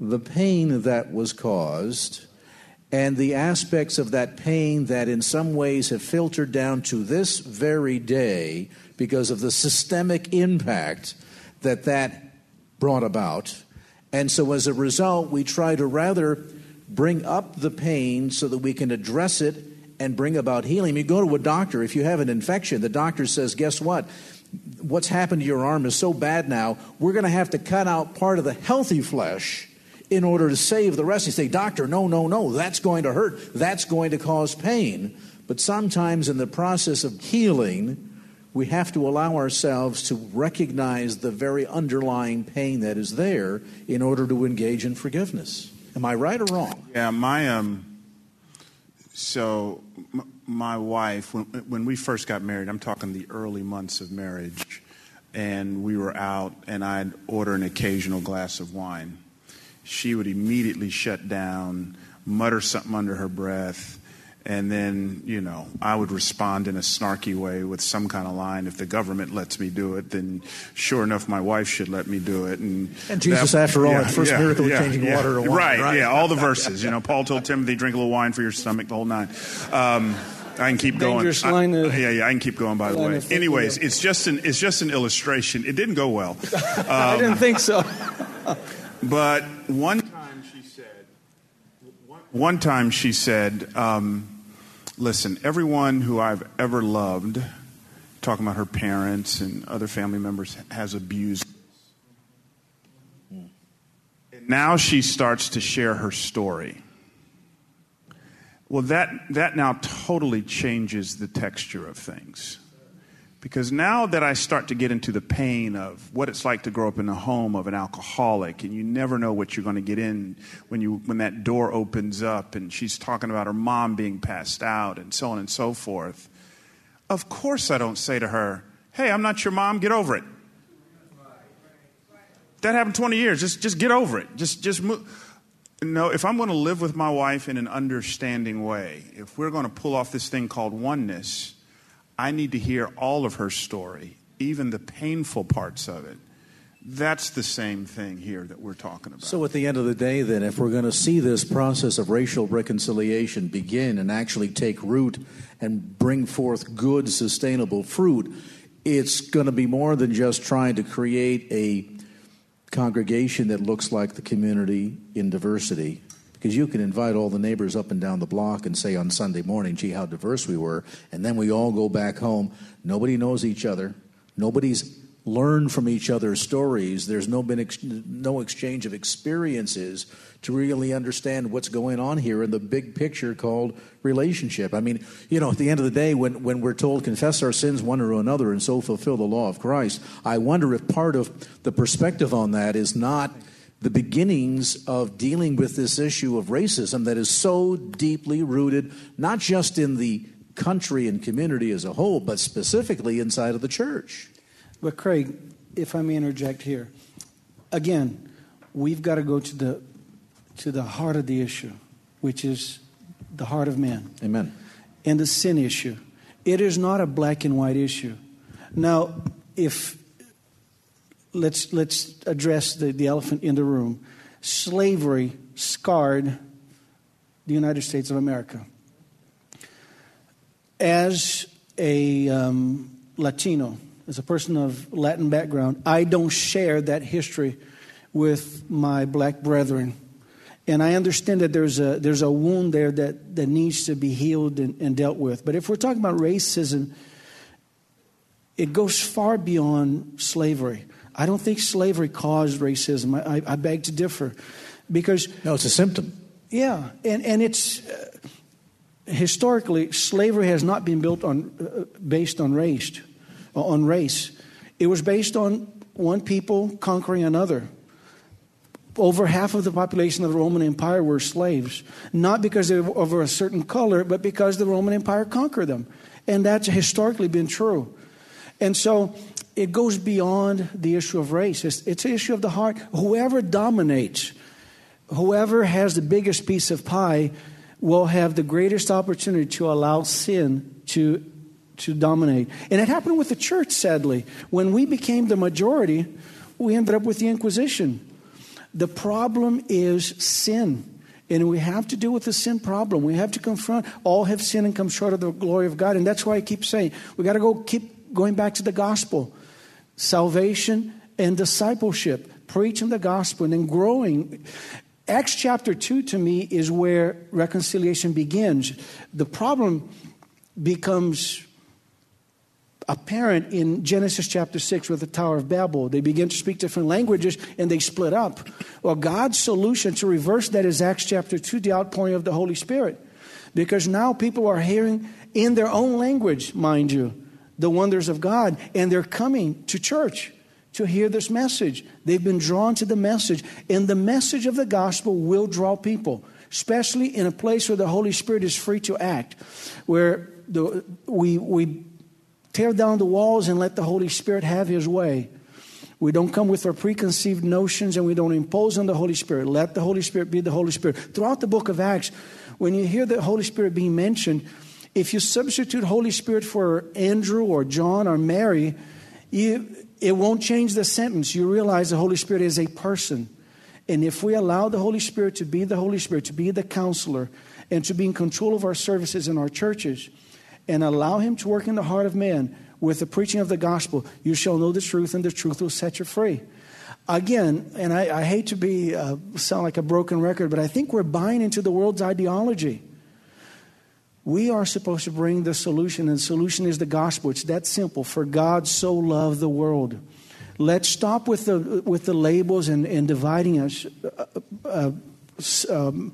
the pain that was caused and the aspects of that pain that in some ways have filtered down to this very day because of the systemic impact that that brought about. And so as a result, we try to rather bring up the pain so that we can address it and bring about healing. You go to a doctor, if you have an infection, the doctor says, Guess what? What's happened to your arm is so bad now, we're going to have to cut out part of the healthy flesh in order to save the rest. You say, Doctor, no, no, no, that's going to hurt. That's going to cause pain. But sometimes in the process of healing, we have to allow ourselves to recognize the very underlying pain that is there in order to engage in forgiveness. Am I right or wrong? Yeah, my um. So m- my wife, when when we first got married, I'm talking the early months of marriage, and we were out, and I'd order an occasional glass of wine she would immediately shut down, mutter something under her breath, and then, you know, I would respond in a snarky way with some kind of line. If the government lets me do it, then sure enough, my wife should let me do it. And, and Jesus, that, after all, yeah, first yeah, miracle yeah, changing water to wine. Right, right, yeah, all the verses. You know, Paul told [LAUGHS] Timothy, drink a little wine for your stomach, the whole nine. Um, I can keep Dangerous going. Line I, yeah, yeah, I can keep going. By the way, anyways, it's just an it's just an illustration. It didn't go well. Um, [LAUGHS] I didn't think so. [LAUGHS] but one one time she said, um, Listen, everyone who I've ever loved, talking about her parents and other family members, has abused. And now she starts to share her story. Well, that, that now totally changes the texture of things. Because now that I start to get into the pain of what it's like to grow up in the home of an alcoholic, and you never know what you're going to get in when, you, when that door opens up, and she's talking about her mom being passed out, and so on and so forth, of course I don't say to her, Hey, I'm not your mom, get over it. That happened 20 years. Just, just get over it. Just, just move. No, if I'm going to live with my wife in an understanding way, if we're going to pull off this thing called oneness, I need to hear all of her story, even the painful parts of it. That's the same thing here that we're talking about. So, at the end of the day, then, if we're going to see this process of racial reconciliation begin and actually take root and bring forth good, sustainable fruit, it's going to be more than just trying to create a congregation that looks like the community in diversity because you can invite all the neighbors up and down the block and say on Sunday morning, gee, how diverse we were. And then we all go back home. Nobody knows each other. Nobody's learned from each other's stories. There's no been ex- no exchange of experiences to really understand what's going on here in the big picture called relationship. I mean, you know, at the end of the day, when, when we're told confess our sins one to another and so fulfill the law of Christ, I wonder if part of the perspective on that is not – the beginnings of dealing with this issue of racism that is so deeply rooted, not just in the country and community as a whole, but specifically inside of the church. But, Craig, if I may interject here, again, we've got to go to the, to the heart of the issue, which is the heart of man. Amen. And the sin issue. It is not a black and white issue. Now, if let's, let's address the, the elephant in the room. Slavery scarred the United States of America. As a um, Latino, as a person of Latin background, I don't share that history with my black brethren. And I understand that there's a, there's a wound there that, that needs to be healed and, and dealt with. But if we're talking about racism, it goes far beyond slavery. I don't think slavery caused racism. I, I, I beg to differ. Because. No, it's a symptom. Yeah. And, and it's. Uh, historically, slavery has not been built on, uh, based on race, on race. It was based on one people conquering another. over half of the population of the Roman Empire were slaves, not because they were of a certain color, but because the Roman Empire conquered them. And that's historically been true. And so it goes beyond the issue of race, it's, it's an issue of the heart. Whoever dominates, whoever has the biggest piece of pie, will have the greatest opportunity to allow sin to, to dominate. And it happened with the church, sadly. When we became the majority, we ended up with the Inquisition. The problem is sin. And we have to deal with the sin problem. We have to confront all have sinned and come short of the glory of God. And that's why I keep saying we got to go keep going back to the gospel salvation and discipleship, preaching the gospel and then growing. Acts chapter 2 to me is where reconciliation begins. The problem becomes apparent in Genesis chapter 6 with the Tower of Babel. They begin to speak different languages and they split up. Well, God's solution to reverse that is Acts chapter 2, the outpouring of the Holy Spirit. Because now people are hearing in their own language, mind you, the wonders of God, and they're coming to church to hear this message. They've been drawn to the message, and the message of the gospel will draw people, especially in a place where the Holy Spirit is free to act, where the, we, we tear down the walls and let the Holy Spirit have His way. We don't come with our preconceived notions and we don't impose on the Holy Spirit. Let the Holy Spirit be the Holy Spirit. Throughout the book of Acts, when you hear the Holy Spirit being mentioned, if you substitute Holy Spirit for Andrew or John or Mary, you, it won't change the sentence. You realize the Holy Spirit is a person. And if we allow the Holy Spirit to be the Holy Spirit, to be the counselor, and to be in control of our services in our churches, and allow Him to work in the heart of man with the preaching of the gospel, you shall know the truth, and the truth will set you free. Again, and I, I hate to be uh, sound like a broken record, but I think we're buying into the world's ideology. We are supposed to bring the solution, and the solution is the gospel. It's that simple. For God so loved the world. Let's stop with the, with the labels and, and dividing us. Uh, uh, um,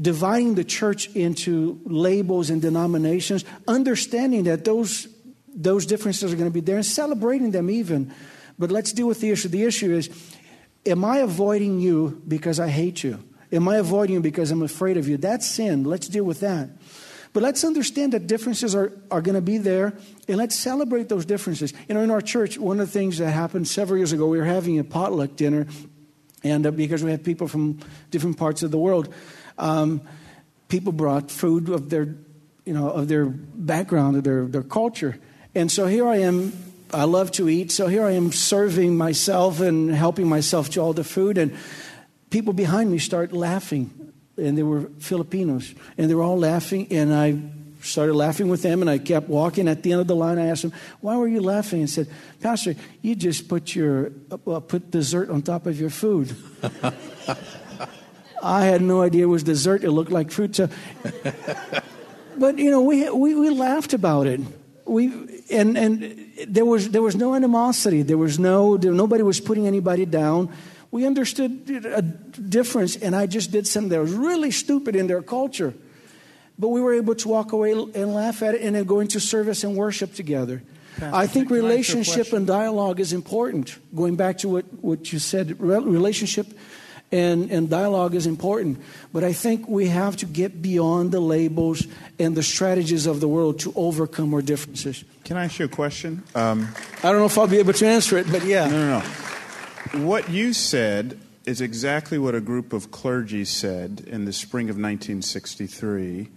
dividing the church into labels and denominations, understanding that those, those differences are going to be there and celebrating them even. But let's deal with the issue. The issue is Am I avoiding you because I hate you? Am I avoiding you because I'm afraid of you? That's sin. Let's deal with that. But let's understand that differences are, are going to be there, and let's celebrate those differences. You know, in our church, one of the things that happened several years ago, we were having a potluck dinner, and uh, because we had people from different parts of the world, um, people brought food of their, you know, of their background, of their, their culture. And so here I am. I love to eat. So here I am serving myself and helping myself to all the food. And people behind me start laughing. And they were Filipinos. And they were all laughing. And I started laughing with them. And I kept walking. At the end of the line, I asked them, Why were you laughing? And said, Pastor, you just put, your, uh, put dessert on top of your food. [LAUGHS] I had no idea it was dessert. It looked like fruit. So, but you know, we, we, we laughed about it. We and and there was there was no animosity. There was no there, nobody was putting anybody down. We understood a difference, and I just did something that was really stupid in their culture. But we were able to walk away and laugh at it, and then go into service and worship together. Pastor, I think relationship and dialogue is important. Going back to what, what you said, relationship and, and dialogue is important. But I think we have to get beyond the labels and the strategies of the world to overcome our differences. Can I ask you a question? Um, I don't know if I'll be able to answer it, but yeah. No, no, no. What you said is exactly what a group of clergy said in the spring of 1963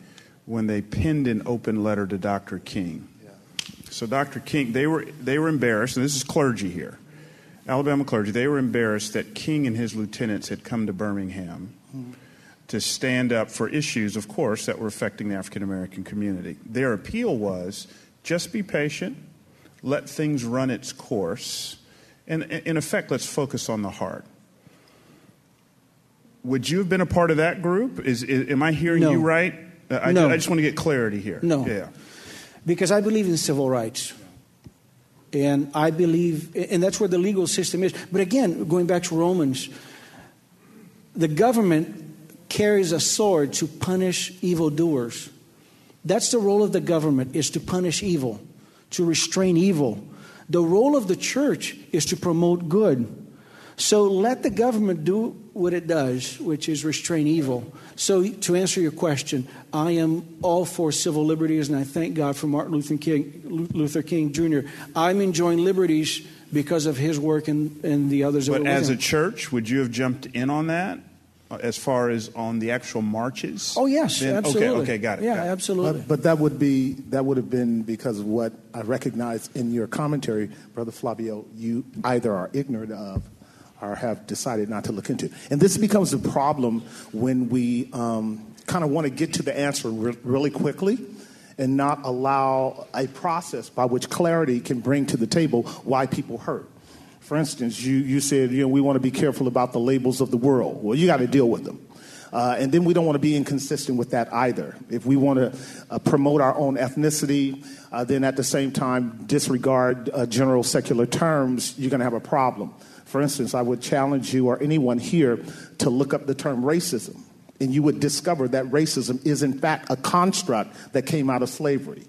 when they penned an open letter to Dr. King. So Dr. King, they were they were embarrassed, and this is clergy here. Alabama clergy, they were embarrassed that King and his lieutenants had come to Birmingham mm-hmm. to stand up for issues, of course, that were affecting the African American community. Their appeal was just be patient, let things run its course, and in effect, let's focus on the heart. Would you have been a part of that group? Is, is am I hearing no. you right? Uh, I, no. I just want to get clarity here. No. Yeah. Because I believe in civil rights. And I believe, and that's where the legal system is. But again, going back to Romans, the government carries a sword to punish evildoers. That's the role of the government, is to punish evil, to restrain evil. The role of the church is to promote good. So let the government do what it does, which is restrain evil. So, to answer your question, I am all for civil liberties, and I thank God for Martin Luther King, Luther King Jr. I'm enjoying liberties because of his work and, and the others. But as a church, would you have jumped in on that? Uh, as far as on the actual marches? Oh yes, then, absolutely. Okay, okay, got it. Yeah, got it. absolutely. But, but, that would be that would have been because of what I recognize in your commentary, Brother Flavio. You either are ignorant of or have decided not to look into. And this becomes a problem when we um, kind of want to get to the answer re- really quickly and not allow a process by which clarity can bring to the table why people hurt. For instance, you, you said, you know, we want to be careful about the labels of the world. Well, you got to deal with them. Uh, and then we don't want to be inconsistent with that either. If we want to uh, promote our own ethnicity, uh, then at the same time disregard uh, general secular terms, you're going to have a problem. For instance, I would challenge you or anyone here to look up the term racism, and you would discover that racism is, in fact, a construct that came out of slavery.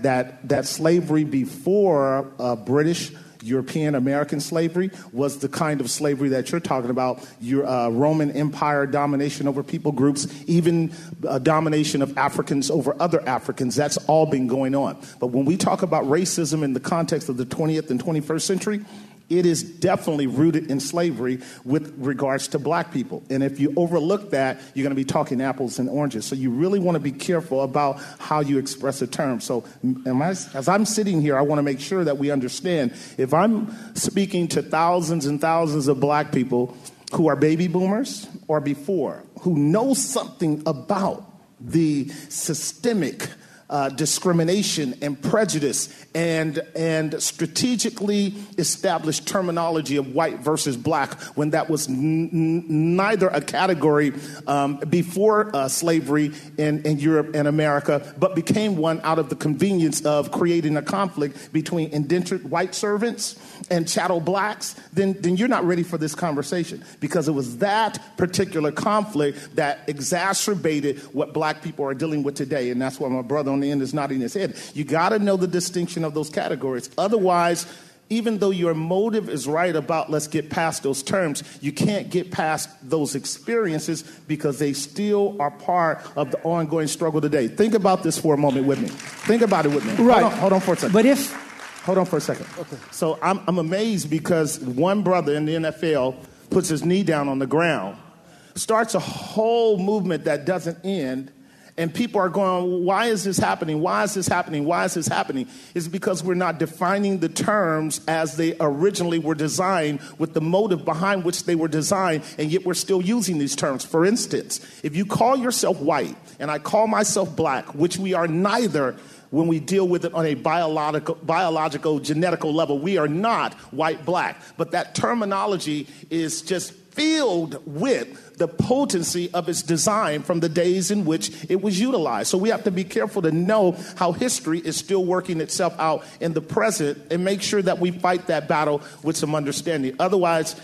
That, that slavery before uh, British European American slavery was the kind of slavery that you're talking about your uh, Roman Empire domination over people groups, even uh, domination of Africans over other Africans. That's all been going on. But when we talk about racism in the context of the 20th and 21st century, it is definitely rooted in slavery with regards to black people. And if you overlook that, you're going to be talking apples and oranges. So you really want to be careful about how you express a term. So I, as I'm sitting here, I want to make sure that we understand if I'm speaking to thousands and thousands of black people who are baby boomers or before, who know something about the systemic uh, discrimination and prejudice and, and strategically established terminology of white versus black when that was n- neither a category um, before uh, slavery in, in Europe and America, but became one out of the convenience of creating a conflict between indentured white servants and chattel blacks, then, then you're not ready for this conversation because it was that particular conflict that exacerbated what black people are dealing with today. And that's why my brother on the end is nodding his head. You got to know the distinction of those categories. Otherwise, even though your motive is right about let's get past those terms, you can't get past those experiences because they still are part of the ongoing struggle today. Think about this for a moment with me. Think about it with me. Right. Hold on, hold on for a second. But if Hold on for a second. Okay. So I'm, I'm amazed because one brother in the NFL puts his knee down on the ground, starts a whole movement that doesn't end, and people are going, Why is this happening? Why is this happening? Why is this happening? It's because we're not defining the terms as they originally were designed with the motive behind which they were designed, and yet we're still using these terms. For instance, if you call yourself white and I call myself black, which we are neither when we deal with it on a biological, biological genetical level. We are not white black, but that terminology is just filled with the potency of its design from the days in which it was utilized. So we have to be careful to know how history is still working itself out in the present and make sure that we fight that battle with some understanding. Otherwise,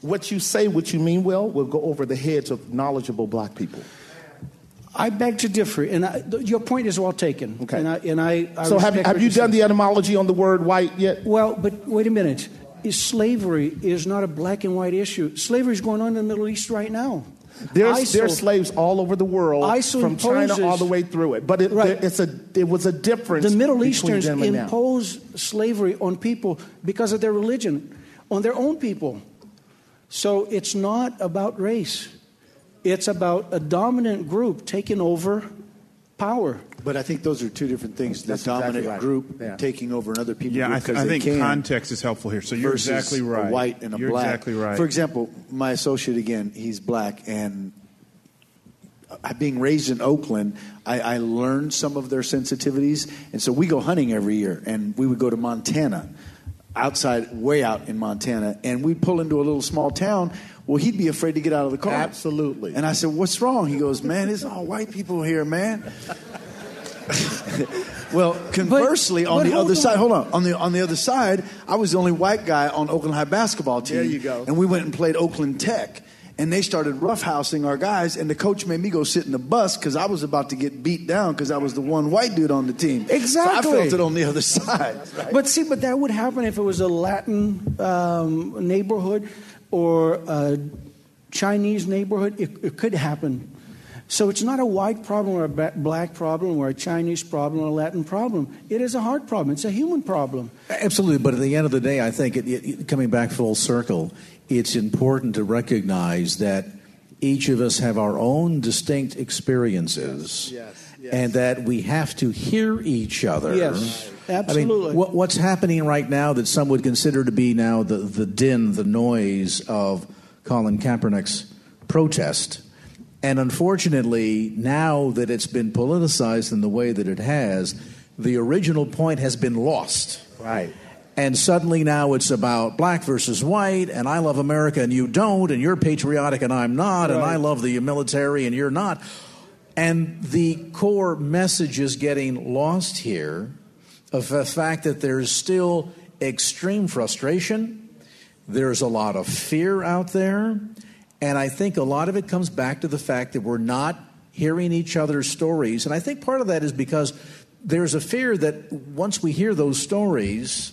what you say, what you mean well, will go over the heads of knowledgeable black people. I beg to differ, and I, your point is well taken. Okay. And I, and I, I so have, have you done the etymology on the word white yet? Well, but wait a minute. Is slavery is not a black and white issue. Slavery is going on in the Middle East right now. There's, slaves all over the world ISIL from imposes, China all the way through it. But it, right. it's a, it was a difference. The Middle Easterns impose slavery on people because of their religion, on their own people. So it's not about race. It's about a dominant group taking over power. But I think those are two different things. The That's dominant exactly right. group Yeah. taking over another people Yeah, group I, th- because I they think can, context is helpful here. So you're versus exactly right. A white and a you're black. exactly right. For example, my associate again, he's black, and uh, being raised in Oakland, I, I learned some of their sensitivities, and so we go hunting every year, and we would go to Montana, outside, way out in Montana, and we'd pull into a little small town. Well, he'd be afraid to get out of the car. Absolutely. And I said, "What's wrong?" He goes, "Man, it's all white people here, man." [LAUGHS] well, conversely, But- on but the other on. side, hold on. On the on the other side, I was the only white guy on Oakland High basketball team. There you go. And we went and played Oakland Tech. And they started roughhousing our guys, and the coach made me go sit in the bus because I was about to get beat down because I was the one white dude on the team. Exactly. So I felt it on the other [LAUGHS] side. But see, but that would happen if it was a Latin um, neighborhood. or a Chinese neighborhood, it, it could happen. So it's not a white problem or a black problem or a Chinese problem or a Latin problem. It is a heart problem. It's a human problem. Absolutely. But at the end of the day, I think it, it, coming back full circle, it's important to recognize that each of us have our own distinct experiences. Yes. Yes. And that we have to hear each other. Yes, absolutely. I mean, what, what's happening right now that some would consider to be now the, the din, the noise of Colin Kaepernick's protest. And unfortunately, now that it's been politicized in the way that it has, the original point has been lost. Right. And suddenly now it's about black versus white, and I love America and you don't, and you're patriotic and I'm not, right. and I love the military and you're not. And the core message is getting lost here of the fact that there's still extreme frustration, there's a lot of fear out there, and I think a lot of it comes back to the fact that we're not hearing each other's stories. And I think part of that is because there's a fear that once we hear those stories,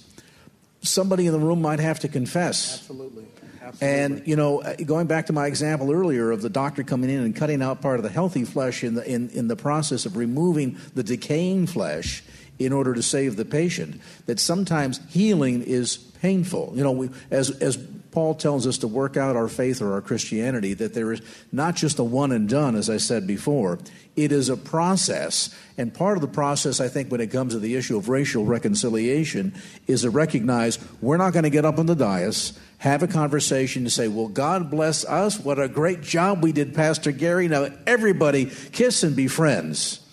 somebody in the room might have to confess. Absolutely. Absolutely. And you know, uh, going back to my example earlier of the doctor coming in and cutting out part of the healthy flesh in the in, in the process of removing the decaying flesh in order to save the patient, that sometimes healing is painful. You know, we, as as Paul tells us to work out our faith or our Christianity, that there is not just a one and done, as I said before. It is a process. And part of the process, I think, when it comes to the issue of racial reconciliation, is to recognize we're not going to get up on the dais, have a conversation, and say, Well, God bless us. What a great job we did, Pastor Gary. Now, everybody kiss and be friends.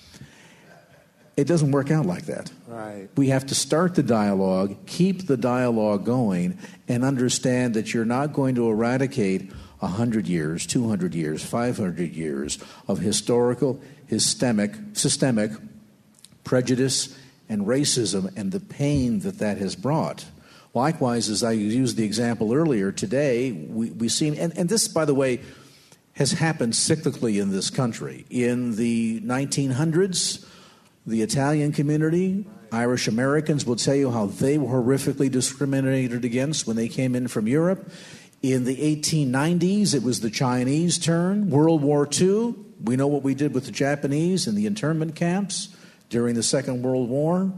It doesn't work out like that. Right. We have to start the dialogue, keep the dialogue going, and understand that you're not going to eradicate 100 years, 200 years, 500 years of historical, systemic, systemic prejudice and racism and the pain that that has brought. Likewise, as I used the example earlier, today we, we see, and, and this, by the way, has happened cyclically in this country. In the 1900s, the Italian community, Irish Americans will tell you how they were horrifically discriminated against when they came in from Europe. In the 1890s, it was the Chinese turn. World War II, we know what we did with the Japanese in the internment camps during the Second World War.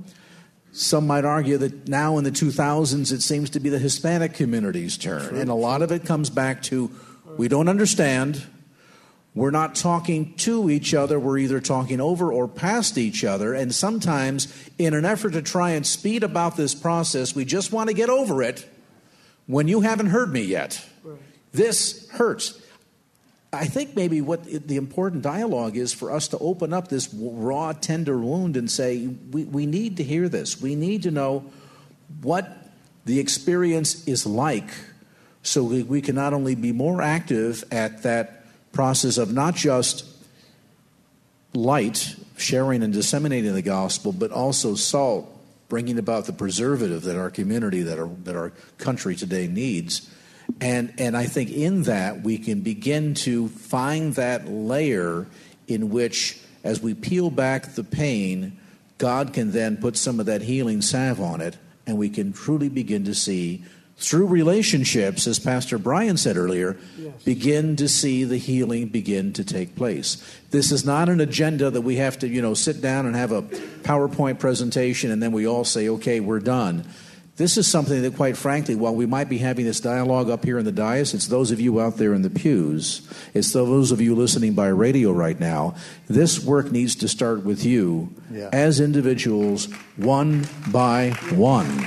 Some might argue that now in the 2000s, it seems to be the Hispanic community's turn. True. And a lot of it comes back to we don't understand, we're not talking to each other, we're either talking over or past each other. And sometimes, in an effort to try and speed about this process, we just want to get over it when you haven't heard me yet. Right. This hurts. I think maybe what the important dialogue is for us to open up this raw, tender wound and say, we, we need to hear this. We need to know what the experience is like so we, we can not only be more active at that process of not just light, sharing and disseminating the gospel, but also salt, bringing about the preservative that our community, that our, that our country today needs. And, and I think in that we can begin to find that layer in which, as we peel back the pain, God can then put some of that healing salve on it, and we can truly begin to see through relationships, as Pastor Bryan said earlier, yes. begin to see the healing begin to take place. This is not an agenda that we have to, you know, sit down and have a PowerPoint presentation and then we all say, okay, we're done. This is something that, quite frankly, while we might be having this dialogue up here in the dais, it's those of you out there in the pews, it's those of you listening by radio right now. This work needs to start with you yeah. as individuals, one by one.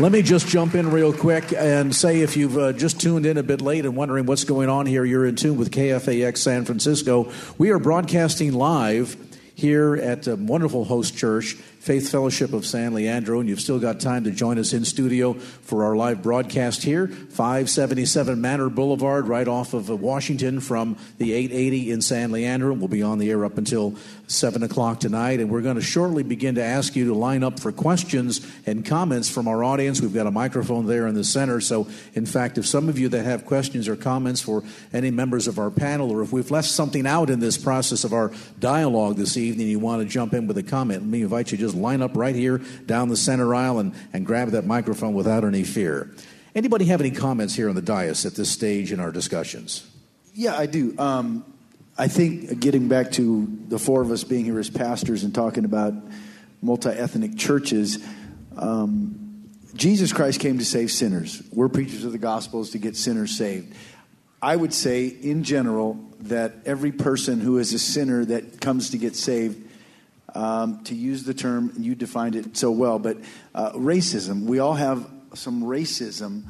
Let me just jump in real quick and say if you've uh, just tuned in a bit late and wondering what's going on here, you're in tune with KFAX San Francisco. We are broadcasting live here at a wonderful host church Faith Fellowship of San Leandro, and you've still got time to join us in studio for our live broadcast here, 577 Manor Boulevard, right off of Washington from the 880 in San Leandro. We'll be on the air up until 7 o'clock tonight, and we're going to shortly begin to ask you to line up for questions and comments from our audience. We've got a microphone there in the center, so in fact, if some of you that have questions or comments for any members of our panel, or if we've left something out in this process of our dialogue this evening, you want to jump in with a comment, let me invite you just line up right here down the center aisle and, and grab that microphone without any fear. Anybody have any comments here on the dais at this stage in our discussions? Yeah, I do. Um, I think getting back to the four of us being here as pastors and talking about multi ethnic churches, um, Jesus Christ came to save sinners. We're preachers of the gospel to get sinners saved. I would say, in general, that every person who is a sinner that comes to get saved, um, to use the term, you defined it so well, but uh, racism, we all have some racism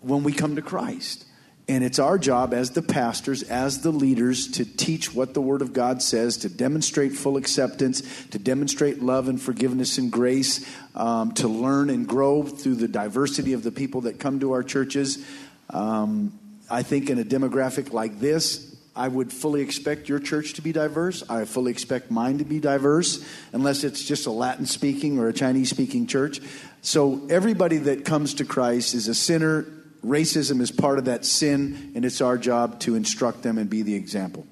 when we come to Christ. And it's our job as the pastors, as the leaders, to teach what the Word of God says, to demonstrate full acceptance, to demonstrate love and forgiveness and grace, um, to learn and grow through the diversity of the people that come to our churches. Um, I think in a demographic like this, I would fully expect your church to be diverse. I fully expect mine to be diverse, unless it's just a Latin speaking or a Chinese speaking church. So everybody that comes to Christ is a sinner. Racism is part of that sin, and it's our job to instruct them and be the example.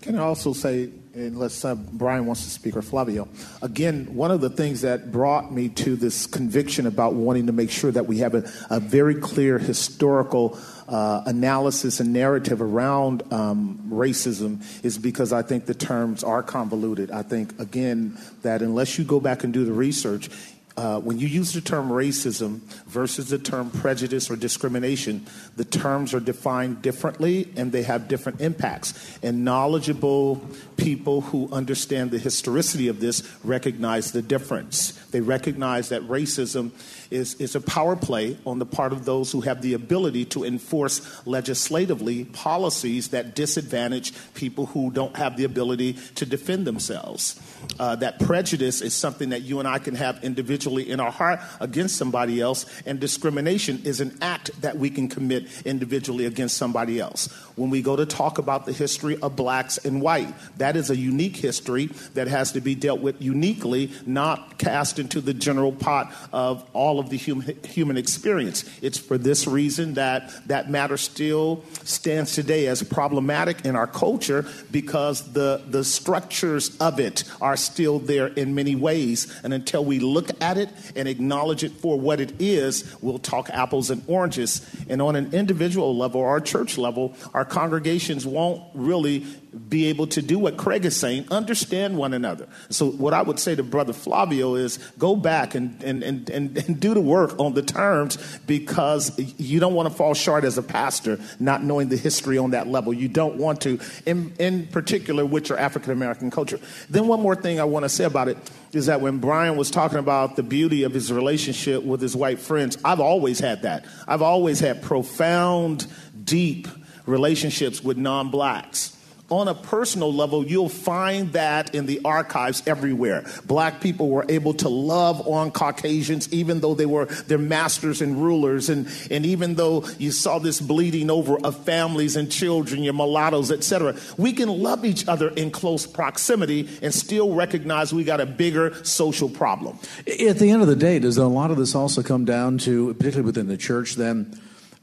Can I also say, unless uh, Bryan wants to speak or Flavio, again, one of the things that brought me to this conviction about wanting to make sure that we have a, a very clear historical uh, analysis and narrative around um, racism is because I think the terms are convoluted. I think, again, that unless you go back and do the research, uh, when you use the term racism versus the term prejudice or discrimination, the terms are defined differently and they have different impacts. And knowledgeable people who understand the historicity of this recognize the difference. They recognize that racism is, is a power play on the part of those who have the ability to enforce legislatively policies that disadvantage people who don't have the ability to defend themselves. Uh, that prejudice is something that you and I can have individually in our heart against somebody else, and discrimination is an act that we can commit individually against somebody else. When we go to talk about the history of blacks and white, that is a unique history that has to be dealt with uniquely, not cast into the general pot of all of the human, human experience. It's for this reason that that matter still stands today as problematic in our culture because the, the structures of it are still there in many ways. And until we look at it and acknowledge it for what it is, we'll talk apples and oranges. And on an individual level, our church level, our congregations won't really be able to do what Craig is saying, understand one another. So, what I would say to Brother Flavio is go back and, and, and, and, and do the work on the terms because you don't want to fall short as a pastor not knowing the history on that level. You don't want to, in, in particular, with your African American culture. Then, one more thing I want to say about it is that when Bryan was talking about the beauty of his relationship with his white friends, I've always had that. I've always had profound, deep relationships with non blacks on a personal level, you'll find that in the archives everywhere. Black people were able to love on Caucasians, even though they were their masters and rulers. And, and even though you saw this bleeding over of families and children, your mulattoes, etc., we can love each other in close proximity and still recognize we got a bigger social problem. At the end of the day, does a lot of this also come down to, particularly within the church, then?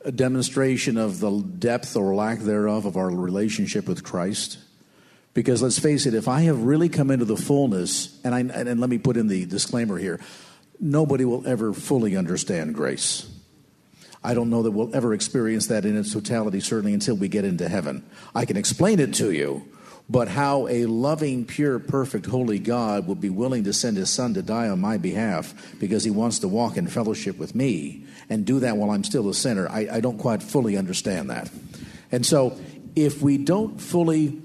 A demonstration of the depth or lack thereof of our relationship with Christ? Because let's face it, if I have really come into the fullness, and, I, and let me put in the disclaimer here nobody will ever fully understand grace. I don't know that we'll ever experience that in its totality, certainly until we get into heaven. I can explain it to you, but how a loving, pure, perfect, holy God would be willing to send his son to die on my behalf because he wants to walk in fellowship with me and do that while I'm still a sinner, I, I don't quite fully understand that. And so, if we don't fully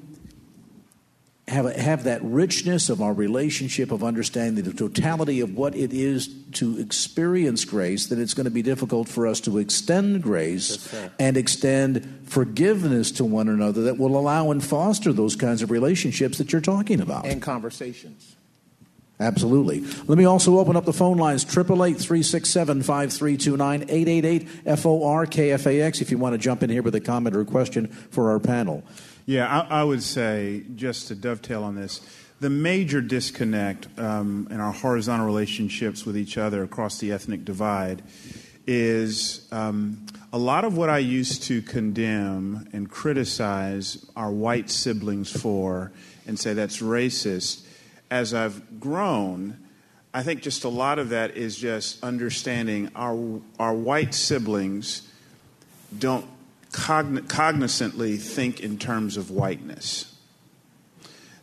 have, a, have that richness of our relationship of understanding the totality of what it is to experience grace, then it's going to be difficult for us to extend grace yes, and extend forgiveness to one another that will allow and foster those kinds of relationships that you're talking about. And conversations. Absolutely. Let me also open up the phone lines 888 367 5329 888 FOR KFAX if you want to jump in here with a comment or a question for our panel. Yeah, I, I would say, just to dovetail on this, the major disconnect um, in our horizontal relationships with each other across the ethnic divide is um, a lot of what I used to condemn and criticize our white siblings for and say that's racist. As I've grown, I think just a lot of that is just understanding our, our white siblings don't cogn- cognizantly think in terms of whiteness.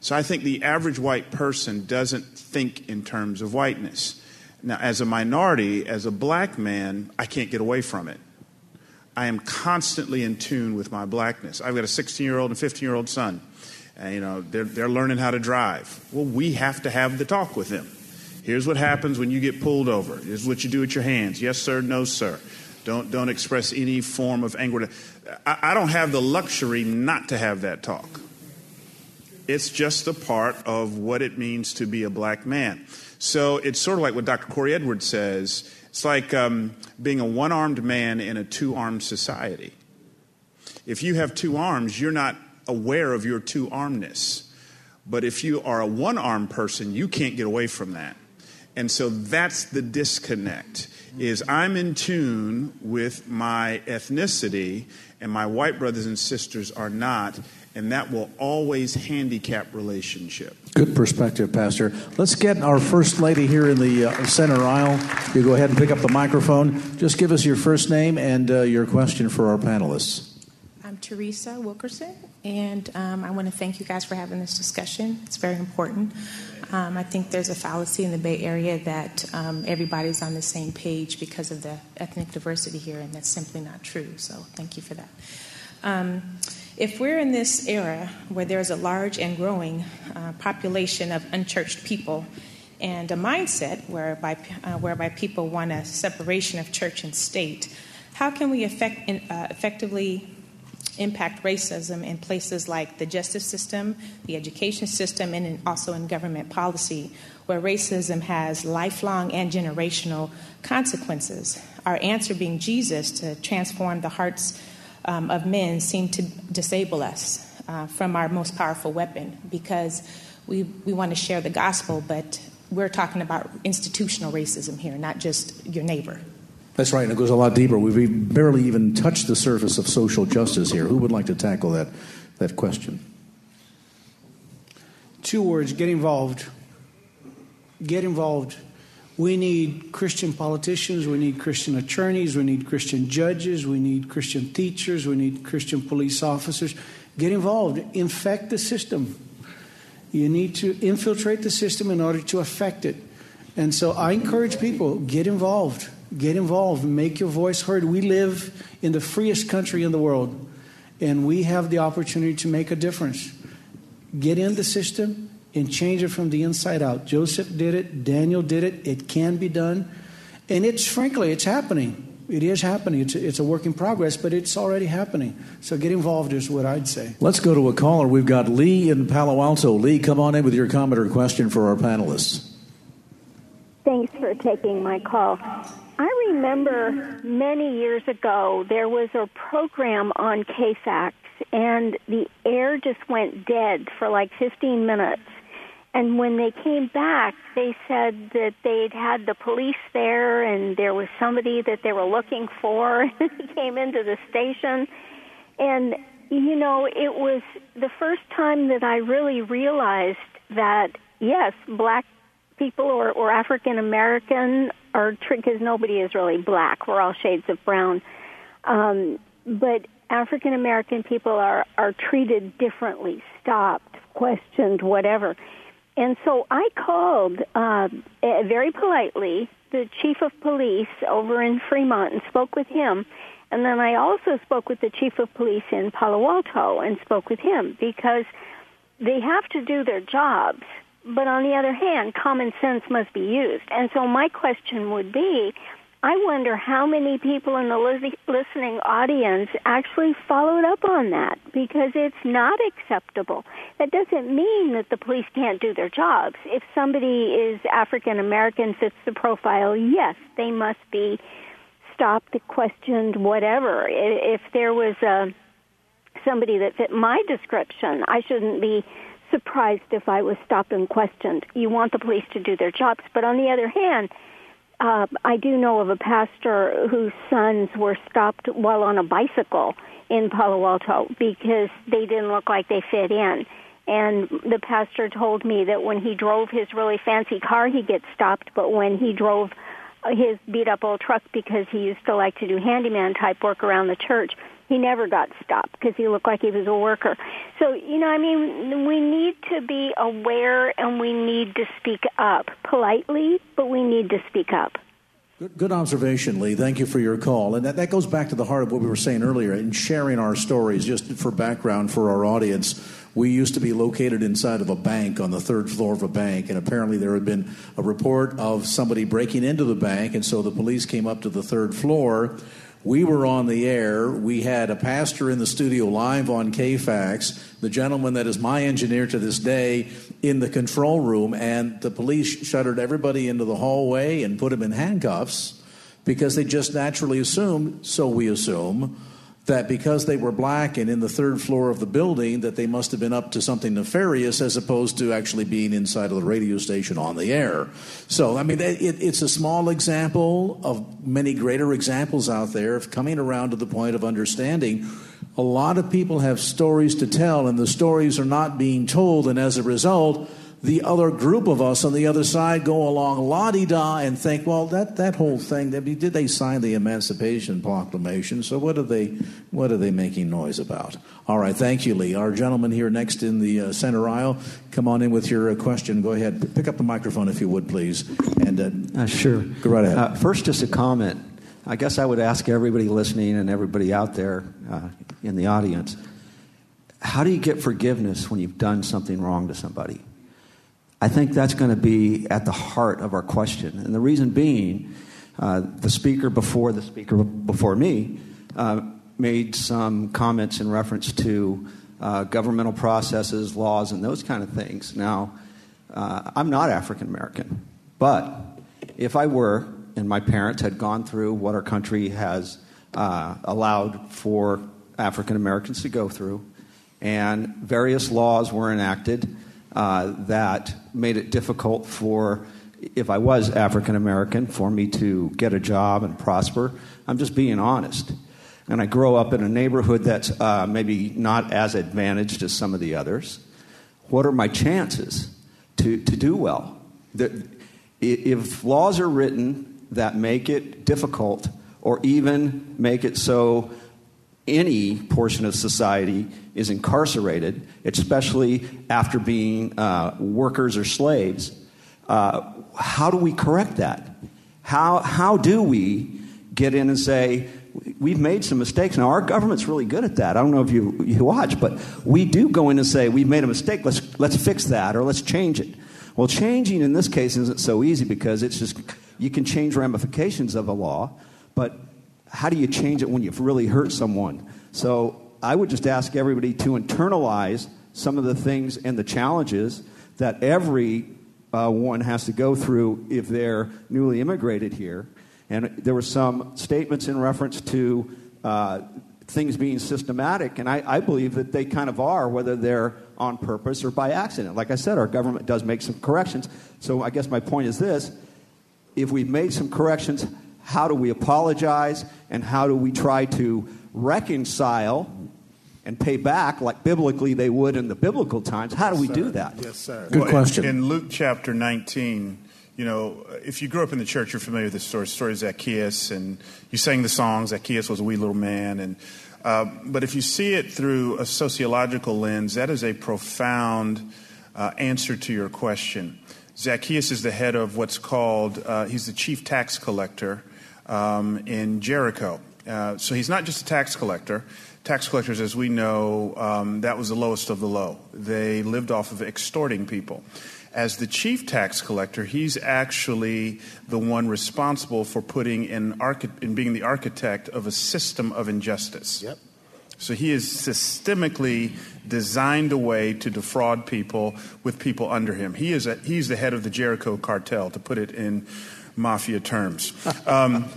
So I think the average white person doesn't think in terms of whiteness. Now, as a minority, as a black man, I can't get away from it. I am constantly in tune with my blackness. I've got a 16 year old and 15 year old son. And, you know, they're, they're learning how to drive. Well, we have to have the talk with them. Here's what happens when you get pulled over. Here's what you do with your hands. Yes, sir. No, sir. Don't, don't express any form of anger. I, I don't have the luxury not to have that talk. It's just a part of what it means to be a black man. So it's sort of like what Dr. Korie Edwards says. It's like um, being a one armed man in a two armed society. If you have two arms, you're not aware of your two armedness. But if you are a one armed person, you can't get away from that. And so that's the disconnect is I'm in tune with my ethnicity and my white brothers and sisters are not and that will always handicap relationship. Good perspective, Pastor. Let's get our first lady here in the uh, center aisle. You go ahead and pick up the microphone. Just give us your first name and uh, your question for our panelists. I'm Teresa Wilkerson, and um, I want to thank you guys for having this discussion. It's very important. Um, I think there's a fallacy in the Bay Area that um, everybody's on the same page because of the ethnic diversity here, and that's simply not true. So, thank you for that. Um, if we're in this era where there's a large and growing uh, population of unchurched people and a mindset whereby, uh, whereby people want a separation of church and state, how can we effect, uh, effectively impact racism in places like the justice system, the education system, and in, also in government policy, where racism has lifelong and generational consequences? Our answer being Jesus to transform the hearts um, of men seem to disable us uh, from our most powerful weapon because we, we want to share the gospel, but we're talking about institutional racism here, not just your neighbor. That's right, and it goes a lot deeper. We've barely even touched the surface of social justice here. Who would like to tackle that, that question? Two words get involved. Get involved. We need Christian politicians, we need Christian attorneys, we need Christian judges, we need Christian teachers, we need Christian police officers. Get involved, infect the system. You need to infiltrate the system in order to affect it. And so I encourage people get involved. Get involved. Make your voice heard. We live in the freest country in the world, and we have the opportunity to make a difference. Get in the system, and change it from the inside out. Joseph did it, Daniel did it, it can be done. And it's frankly, it's happening. It is happening. It's a, it's a work in progress, but it's already happening. So get involved is what I'd say. Let's go to a caller. We've got Lee in Palo Alto. Lee, come on in with your comment or question for our panelists. Thanks for taking my call. I remember many years ago there was a program on KFAX, and the air just went dead for like 15 minutes. And when they came back, they said that they'd had the police there and there was somebody that they were looking for. [LAUGHS] he came into the station. And, you know, it was the first time that I really realized that, yes, black people or, or African American are, because nobody is really black. We're all shades of brown. Um, but African American people are, are treated differently, stopped, questioned, whatever. And so I called uh, very politely the chief of police over in Fremont and spoke with him. And then I also spoke with the chief of police in Palo Alto and spoke with him because they have to do their jobs. But on the other hand, common sense must be used. And so my question would be, I wonder how many people in the listening audience actually followed up on that because it's not acceptable. That doesn't mean that the police can't do their jobs. If somebody is African American, fits the profile, yes, they must be stopped, questioned, whatever. If there was a, uh, somebody that fit my description, I shouldn't be surprised if I was stopped and questioned. You want the police to do their jobs, but on the other hand, uh, I do know of a pastor whose sons were stopped while on a bicycle in Palo Alto because they didn't look like they fit in. And the pastor told me that when he drove his really fancy car, he gets stopped, but when he drove his beat up old truck because he used to like to do handyman type work around the church, he never got stopped because he looked like he was a worker. So, you know, I mean, we need to be aware and we need to speak up politely, but we need to speak up. Good, good observation, Lee. Thank you for your call. And that, that goes back to the heart of what we were saying earlier in sharing our stories, just for background for our audience. We used to be located inside of a bank on the third floor of a bank, and apparently there had been a report of somebody breaking into the bank, and so the police came up to the third floor we were on the air. We had a pastor in the studio live on KFAX, the gentleman that is my engineer to this day in the control room, and the police shuttered everybody into the hallway and put them in handcuffs because they just naturally assumed, so we assume, that because they were black and in the third floor of the building that they must have been up to something nefarious as opposed to actually being inside of the radio station on the air. So i mean it, it's a small example of many greater examples out there of coming around to the point of understanding. A lot of people have stories to tell and the stories are not being told and as a result the other group of us on the other side go along la di da and think, well, that, that whole thing, did they sign the Emancipation Proclamation? So what are they what are they making noise about? All right, thank you, Lee. Our gentleman here next in the uh, center aisle, come on in with your uh, question. Go ahead, pick up the microphone if you would, please. And uh, uh sure, go right ahead. Uh, first, just a comment. I guess I would ask everybody listening and everybody out there uh, in the audience, how do you get forgiveness when you've done something wrong to somebody? I think that's going to be at the heart of our question. And the reason being, uh, the speaker before the speaker before me uh, made some comments in reference to uh, governmental processes, laws, and those kind of things. Now, uh, I'm not African American, but if I were, and my parents had gone through what our country has uh, allowed for African Americans to go through, and various laws were enacted uh, that made it difficult for, if I was African American, for me to get a job and prosper. I'm just being honest. And I grow up in a neighborhood that's uh, maybe not as advantaged as some of the others. What are my chances to, to do well? The, if laws are written that make it difficult or even make it so any portion of society is incarcerated, especially after being uh, workers or slaves, uh, how do we correct that? How, how do we get in and say, we've made some mistakes. Now, our government's really good at that. I don't know if you, you watch, but we do go in and say, we've made a mistake, let's, let's fix that or let's change it. Well, changing in this case isn't so easy because it's just, you can change ramifications of a law, but how do you change it when you've really hurt someone? So I would just ask everybody to internalize some of the things and the challenges that every uh, one has to go through if they're newly immigrated here. And there were some statements in reference to uh, things being systematic, and I, I, believe that they kind of are, whether they're on purpose or by accident. Like I said, our government does make some corrections. So I guess my point is this if we've made some corrections, how do we apologize and how do we try to reconcile and pay back like biblically they would in the biblical times? How do we sir. do that? Yes, sir. Good well, question. In, in, Luke chapter 19, you know, if you grew up in the church, you're familiar with the story, story of Zacchaeus, and you sang the song. Zacchaeus was a wee little man. and uh, But if you see it through a sociological lens, that is a profound uh, answer to your question. Zacchaeus is the head of what's called, uh, he's the chief tax collector um, in Jericho. Uh, so he's not just a tax collector. Tax collectors, as we know, um, that was the lowest of the low. They lived off of extorting people. As the chief tax collector, he's actually the one responsible for putting in, archi- in being the architect of a system of injustice. Yep. So he is systemically designed a way to defraud people with people under him. He is a, he's the head of the Jericho cartel, to put it in mafia terms. [LAUGHS] Um,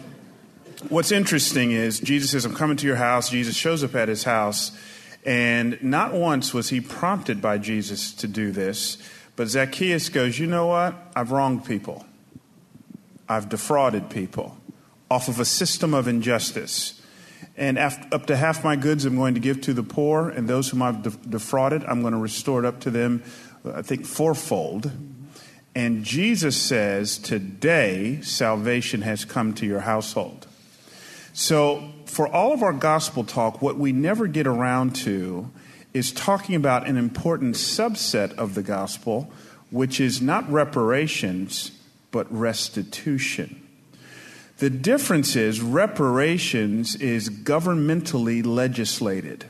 what's interesting is Jesus says, I'm coming to your house. Jesus shows up at his house. And not once was he prompted by Jesus to do this, but Zacchaeus goes, You know what? I've wronged people, I've defrauded people off of a system of injustice. And up to half my goods I'm going to give to the poor, and those whom I've defrauded, I'm going to restore it up to them, I think, fourfold. And Jesus says, Today salvation has come to your household. So, for all of our gospel talk, what we never get around to is talking about an important subset of the gospel, which is not reparations, but restitution. The difference is reparations is governmentally legislated.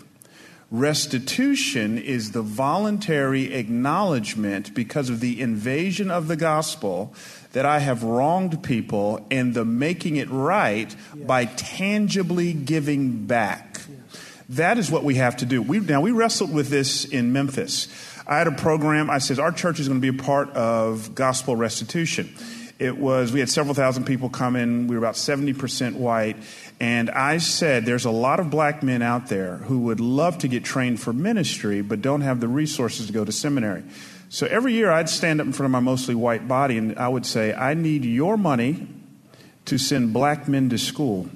Restitution is the voluntary acknowledgement because of the invasion of the gospel that I have wronged people and the making it right by tangibly giving back. That is what we have to do. We, now, we wrestled with this in Memphis. I had a program, I said, our church is going to be a part of gospel restitution. It was, we had several thousand people come in. We were about 70% white. And I said, there's a lot of black men out there who would love to get trained for ministry, but don't have the resources to go to seminary. So every year I'd stand up in front of my mostly white body and I would say, I need your money to send black men to school.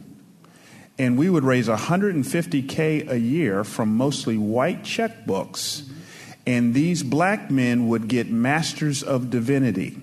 And we would raise 150K a year from mostly white checkbooks. And these black men would get masters of divinity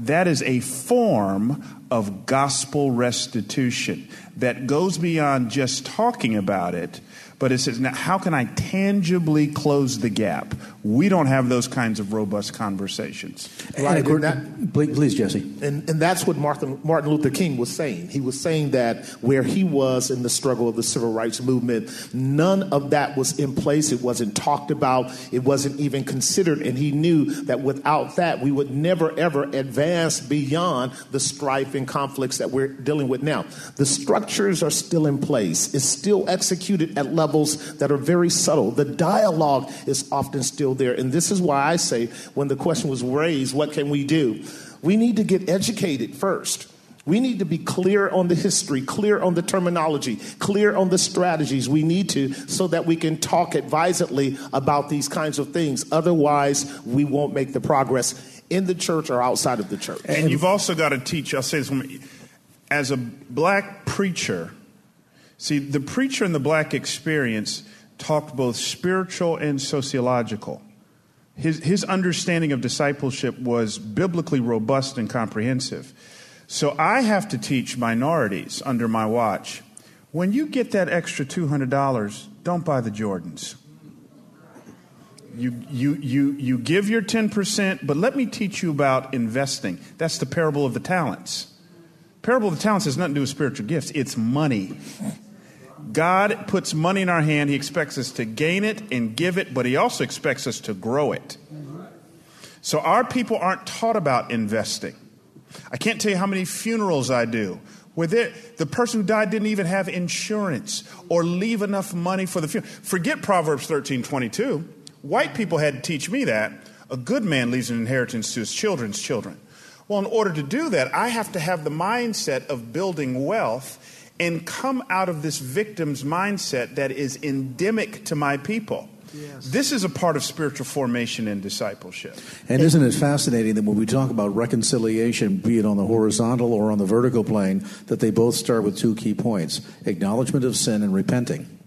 that is a form of gospel restitution that goes beyond just talking about it, but it says, now how can I tangibly close the gap? We don't have those kinds of robust conversations. Right. And that, please, Jesse. And, and that's what Martin, Martin Luther King was saying. He was saying that where he was in the struggle of the civil rights movement, none of that was in place. It wasn't talked about. It wasn't even considered. And he knew that without that, we would never, ever advance beyond the strife and conflicts that we're dealing with now. The structures are still in place. It's still executed at levels levels that are very subtle. The dialogue is often still there. And this is why I say, when the question was raised, what can we do? We need to get educated first. We need to be clear on the history, clear on the terminology, clear on the strategies. We need to so that we can talk advisedly about these kinds of things. Otherwise, we won't make the progress in the church or outside of the church. And you've also got to teach, I'll say this, as a black preacher, See, the preacher in the black experience talked both spiritual and sociological. His, his understanding of discipleship was biblically robust and comprehensive. So I have to teach minorities under my watch. When you get that extra $200, don't buy the Jordans. You, you, you, you give your 10%, but let me teach you about investing. That's the parable of the talents. Parable of the talents has nothing to do with spiritual gifts, it's money. God puts money in our hand. He expects us to gain it and give it, but He also expects us to grow it. So our people aren't taught about investing. I can't tell you how many funerals I do where the person who died didn't even have insurance or leave enough money for the funeral. Forget Proverbs 13 22. White people had to teach me that. A good man leaves an inheritance to his children's children. Well, in order to do that, I have to have the mindset of building wealth and come out of this victim's mindset that is endemic to my people. Yes. This is a part of spiritual formation and discipleship. And isn't it fascinating that when we talk about reconciliation, be it on the horizontal or on the vertical plane, that they both start with two key points acknowledgement of sin and repenting?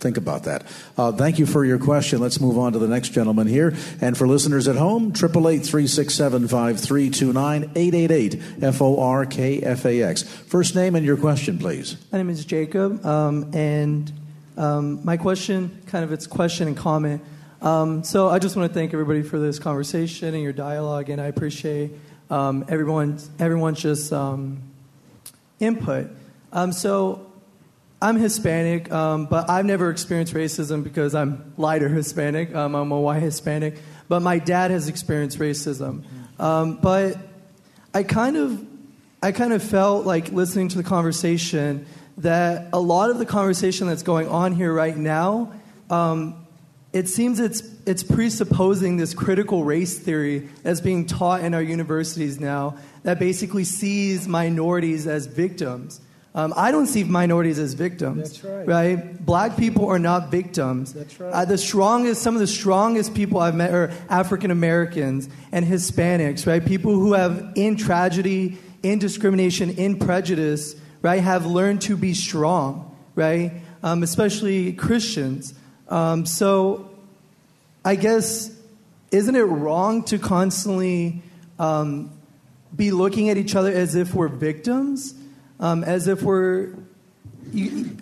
Think about that. Uh, thank you for your question. Let's move on to the next gentleman here. And for listeners at home, 888 367 5329 888 F O R K F A X. First name and your question, please. My name is Jacob. Um, and um, my question, kind of its question and comment. Um, so I just want to thank everybody for this conversation and your dialogue, and I appreciate um, everyone's, everyone's just um, input. Um, so I'm Hispanic, um, but I've never experienced racism because I'm lighter Hispanic. Um, I'm a white Hispanic. But my dad has experienced racism. Um, but I kind of, I kind of felt like listening to the conversation that a lot of the conversation that's going on here right now, um, it seems it's it's presupposing this critical race theory that's being taught in our universities now that basically sees minorities as victims. Um, I don't see minorities as victims. That's right. Right? Black people are not victims. That's right. Uh, the strongest, some of the strongest people I've met are African Americans and Hispanics, right? People who have, in tragedy, in discrimination, in prejudice, right, have learned to be strong, right? Um, especially Christians. Um, so I guess, isn't it wrong to constantly um, be looking at each other as if we're victims? Um, as if we're. You,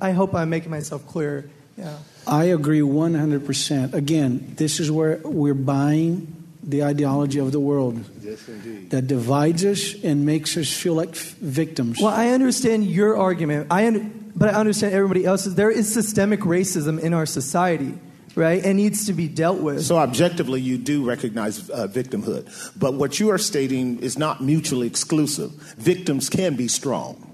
I hope I'm making myself clear. Yeah. I agree 100%. Again, this is where we're buying the ideology of the world yes, indeed. that divides us and makes us feel like victims. Well, I understand your argument, I un- but I understand everybody else's. There is systemic racism in our society. Right, and needs to be dealt with. So, objectively, you do recognize uh, victimhood. But what you are stating is not mutually exclusive. Victims can be strong.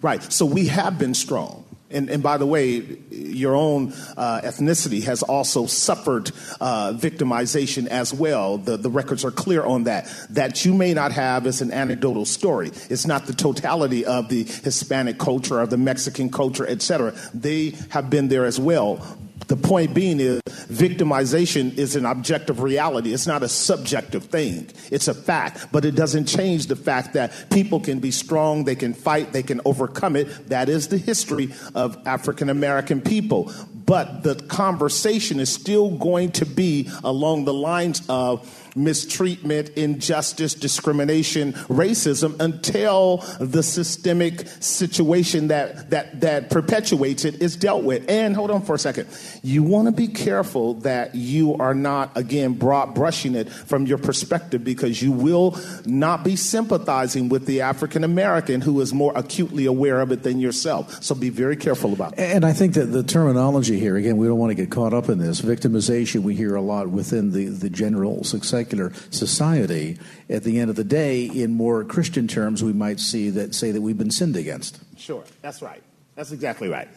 Right, so we have been strong. And, and, by the way, your own uh, ethnicity has also suffered uh, victimization as well. The, the records are clear on that. That you may not have is an anecdotal story. It's not the totality of the Hispanic culture or the Mexican culture, et cetera. They have been there as well. The point being is victimization is an objective reality. It's not a subjective thing. It's a fact, but it doesn't change the fact that people can be strong, they can fight, they can overcome it. That is the history of African American people. But the conversation is still going to be along the lines of mistreatment, injustice, discrimination, racism until the systemic situation that, that, that perpetuates it is dealt with. And hold on for a second. You want to be careful that you are not, again, broad brushing it from your perspective because you will not be sympathizing with the African American who is more acutely aware of it than yourself. So be very careful about that. And I think that the terminology here, again, we don't want to get caught up in this. Victimization, we hear a lot within the, the general secular society. At the end of the day, in more Christian terms, we might see that say that we've been sinned against. Sure, that's right. That's exactly right.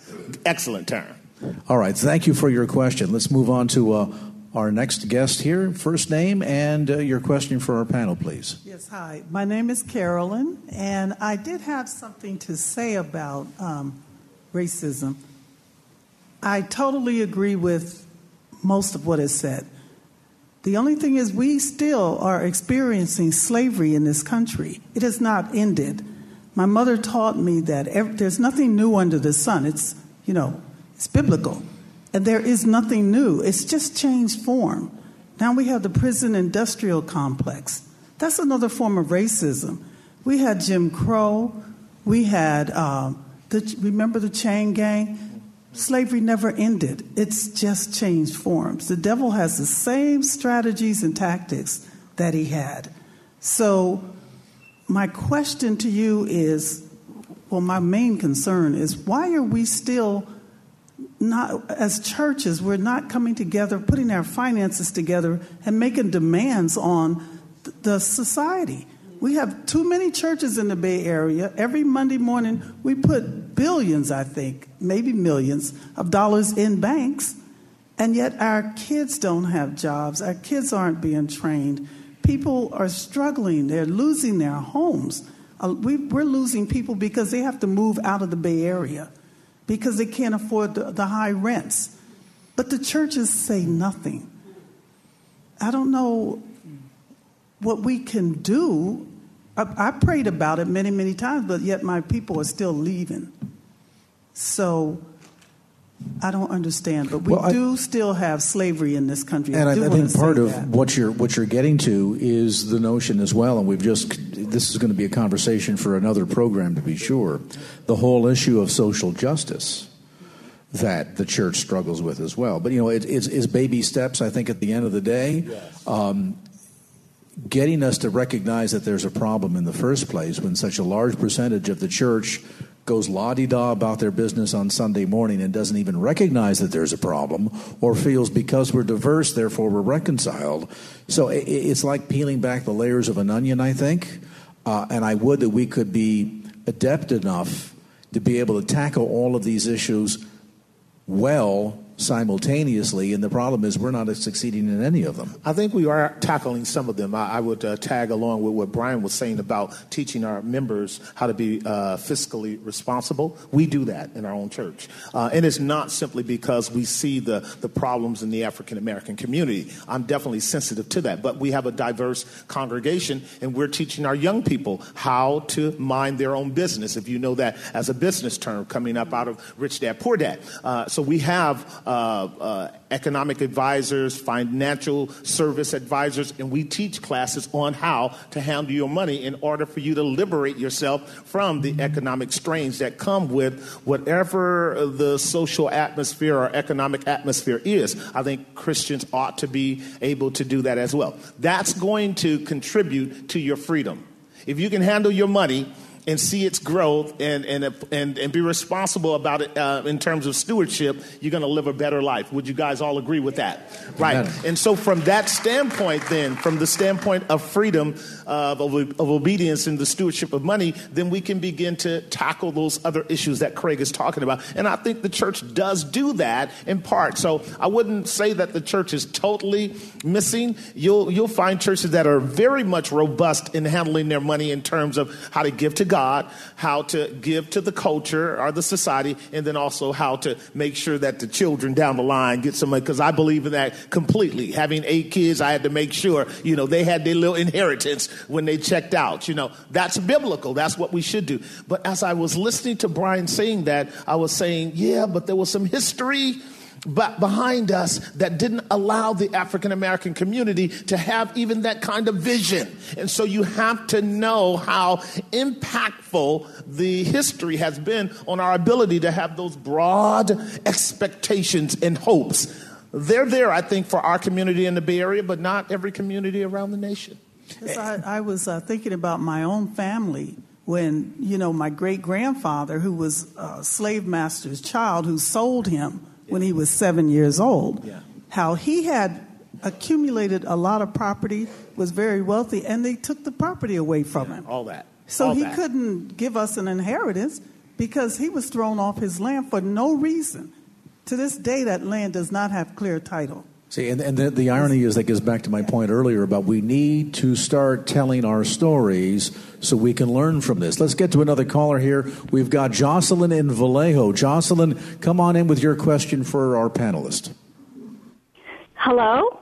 Excellent term. All right, thank you for your question. Let's move on to uh, our next guest here. First name and uh, your question for our panel, please. Yes, hi. My name is Carolyn, and I did have something to say about um, racism. I totally agree with most of what is said. The only thing is, we still are experiencing slavery in this country. It has not ended. My mother taught me that there's nothing new under the sun. It's, you know, it's biblical. And there is nothing new, it's just changed form. Now we have the prison industrial complex. That's another form of racism. We had Jim Crow. We had, uh, the, remember the chain gang? Slavery never ended, it's just changed forms. The devil has the same strategies and tactics that he had. So, my question to you is well, my main concern is why are we still not, as churches, we're not coming together, putting our finances together, and making demands on the society? We have too many churches in the Bay Area. Every Monday morning, we put billions, I think, maybe millions of dollars in banks, and yet our kids don't have jobs. Our kids aren't being trained. People are struggling, they're losing their homes. Uh, we, are losing people because they have to move out of the Bay Area because they can't afford the, the high rents. But the churches say nothing. I don't know what we can do I, I prayed about it many, many times, but yet my people are still leaving. So I don't understand, but we well, do still have slavery in this country. And I, I, I think part of that. what you're what you're getting to is the notion as well, and we've just this is going to be a conversation for another program to be sure. The whole issue of social justice that the church struggles with as well. But you know, it, it's, it's, baby steps. I think at the end of the day, yes. um, getting us to recognize that there's a problem in the first place when such a large percentage of the church goes la di da about their business on Sunday morning and doesn't even recognize that there's a problem or feels because we're diverse, therefore we're reconciled. So it's like peeling back the layers of an onion, I think. Uh, and I would that we could be adept enough to be able to tackle all of these issues well simultaneously, and the problem is we're not succeeding in any of them. I think we are tackling some of them. I, I would uh, tag along with what Bryan was saying about teaching our members how to be uh, fiscally responsible. We do that in our own church. Uh, and it's not simply because we see the, the problems in the African American community. I'm definitely sensitive to that. But we have a diverse congregation, and we're teaching our young people how to mind their own business, if you know that as a business term coming up out of Rich Dad Poor Dad. Uh, so we have Uh, uh, economic advisors, financial service advisors, and we teach classes on how to handle your money in order for you to liberate yourself from the economic strains that come with whatever the social atmosphere or economic atmosphere is. I think Christians ought to be able to do that as well. That's going to contribute to your freedom. If you can handle your money, and see its growth and, and, and, and be responsible about it uh, in terms of stewardship, you're going to live a better life. Would you guys all agree with that? Right. Amen. And so, from that standpoint, then, from the standpoint of freedom, uh, of, of obedience and the stewardship of money, then we can begin to tackle those other issues that Craig is talking about. And I think the church does do that in part. So, I wouldn't say that the church is totally missing. You'll, you'll find churches that are very much robust in handling their money in terms of how to give to God, how to give to the culture or the society, and then also how to make sure that the children down the line get some money. Because I believe in that completely. Having eight kids, I had to make sure, you know, they had their little inheritance when they checked out. You know, that's biblical. That's what we should do. But as I was listening to Bryan saying that, I was saying, yeah, but there was some history but behind us that didn't allow the African American community to have even that kind of vision. And so you have to know how impactful the history has been on our ability to have those broad expectations and hopes. They're there, I think, for our community in the Bay Area, but not every community around the nation. I, I, was uh, thinking about my own family when, you know, my great grandfather, who was a slave master's child, who sold him when he was seven years old. Yeah. How he had accumulated a lot of property, was very wealthy, and they took the property away from yeah, him. All that. So all he that. couldn't give us an inheritance because he was thrown off his land for no reason. To this day, that land does not have clear title. See, and, and the, the, irony is that goes back to my point earlier about we need to start telling our stories so we can learn from this. Let's get to another caller here. We've got Jocelyn in Vallejo. Jocelyn, come on in with your question for our panelist. Hello?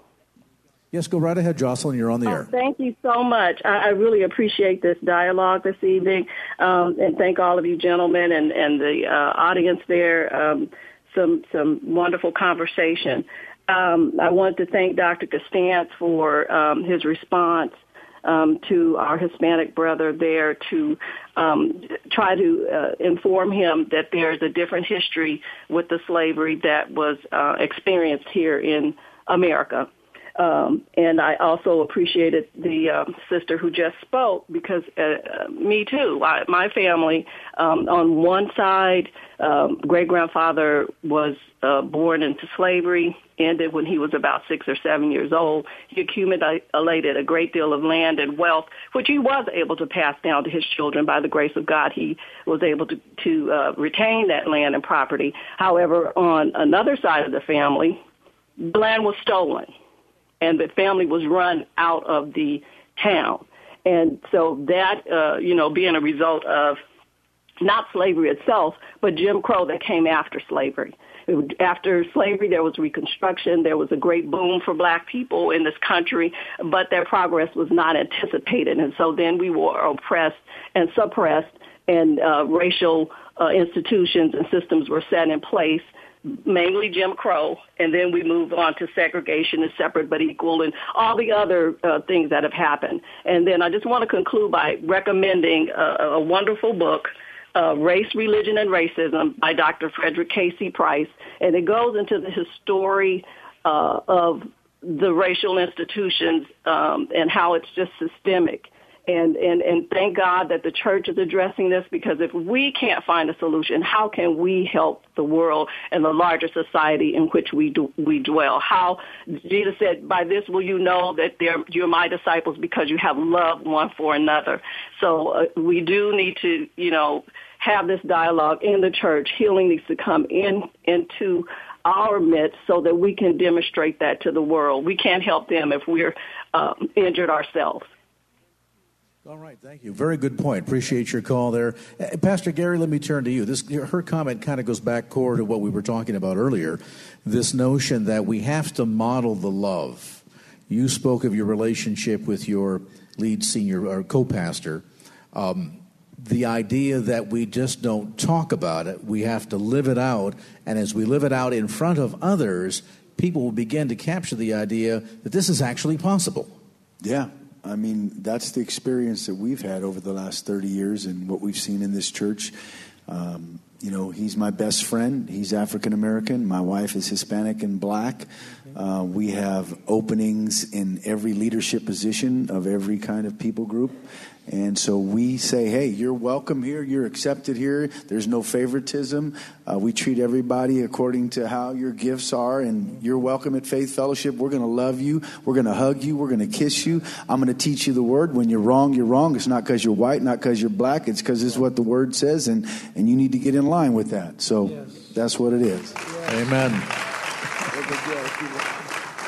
Yes, go right ahead, Jocelyn. You're on the oh, air. Thank you so much. I, I really appreciate this dialogue this evening, um, and thank all of you gentlemen and, and the uh, audience there. Um, some some wonderful conversation. Um, I wanted to thank Dr. Costance for um, his response um, to our Hispanic brother there to um, try to uh, inform him that there's a different history with the slavery that was uh, experienced here in America. Um, and I also appreciated the um, sister who just spoke because uh, uh, me too. I, my family, on one side, great grandfather was uh, born into slavery, ended when he was about six or seven years old. He accumulated a great deal of land and wealth, which he was able to pass down to his children. By the grace of God, he was able to, to uh, retain that land and property. However, on another side of the family, the land was stolen and the family was run out of the town. And so that, uh, you know, being a result of not slavery itself, but Jim Crow that came after slavery. After slavery, there was Reconstruction. There was a great boom for black people in this country, but their progress was not anticipated. And so then we were oppressed and suppressed, and uh, racial uh, institutions and systems were set in place mainly Jim Crow, and then we moved on to segregation and separate but equal and all the other uh, things that have happened. And then I just want to conclude by recommending a, a wonderful book, uh, Race, Religion, and Racism by Dr. Frederick K.C. Price, and it goes into the history uh, of the racial institutions um, and how it's just systemic and, and, and thank God that the church is addressing this because if we can't find a solution, how can we help the world and the larger society in which we do, we dwell? How Jesus said, "By this will you know that you're my disciples because you have love one for another." So uh, we do need to, you know, have this dialogue in the church. Healing needs to come in into our midst so that we can demonstrate that to the world. We can't help them if we're um, injured ourselves. All right, thank you. Very good point. Appreciate your call there, uh, Pastor Gary. Let me turn to you. This her comment kind of goes back core to what we were talking about earlier. This notion that we have to model the love. You spoke of your relationship with your lead senior or co-pastor. Um, the idea that we just don't talk about it, we have to live it out, and as we live it out in front of others, people will begin to capture the idea that this is actually possible. Yeah, I mean, that's the experience that we've had over the last 30 years and what we've seen in this church. Um, you know, he's my best friend. He's African American. My wife is Hispanic and black. Uh, we have openings in every leadership position of every kind of people group. And so we say, hey, you're welcome here. You're accepted here. There's no favoritism. Uh, we treat everybody according to how your gifts are, and you're welcome at Faith Fellowship. We're going to love you. We're going to hug you. We're going to kiss you. I'm going to teach you the word. When you're wrong, you're wrong. It's not because you're white, not because you're black. It's because it's what the word says, and, and you need to get in line with that. So yes. that's what it is. Amen.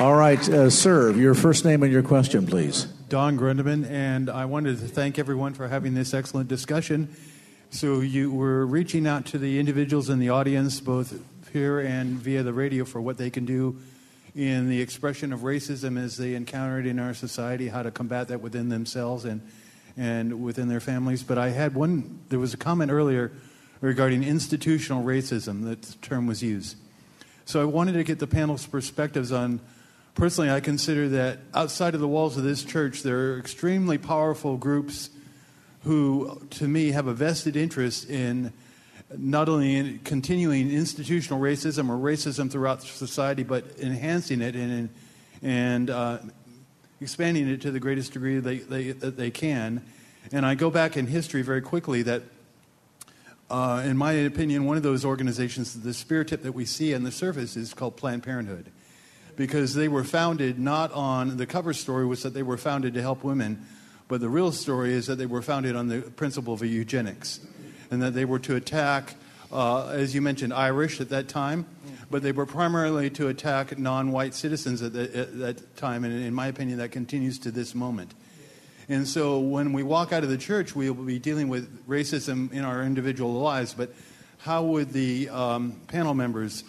All right, uh, sir, your first name and your question, please. Don Grundeman, and I wanted to thank everyone for having this excellent discussion. So you were reaching out to the individuals in the audience, both here and via the radio, for what they can do in the expression of racism as they encounter it in our society, how to combat that within themselves and and within their families. But I had one. There was a comment earlier regarding institutional racism. That term was used. So I wanted to get the panel's perspectives on Personally, I consider that outside of the walls of this church, there are extremely powerful groups who, to me, have a vested interest in not only in continuing institutional racism or racism throughout society, but enhancing it and, and uh, expanding it to the greatest degree they, they, that they can. And I go back in history very quickly that, uh, in my opinion, one of those organizations, the spear tip that we see on the surface, is called Planned Parenthood because they were founded not on the cover story was that they were founded to help women, but the real story is that they were founded on the principle of eugenics and that they were to attack, uh, as you mentioned, Irish at that time, but they were primarily to attack non white citizens at, the, at that time, and in my opinion, that continues to this moment. And so when we walk out of the church, we will be dealing with racism in our individual lives, but how would the um, panel members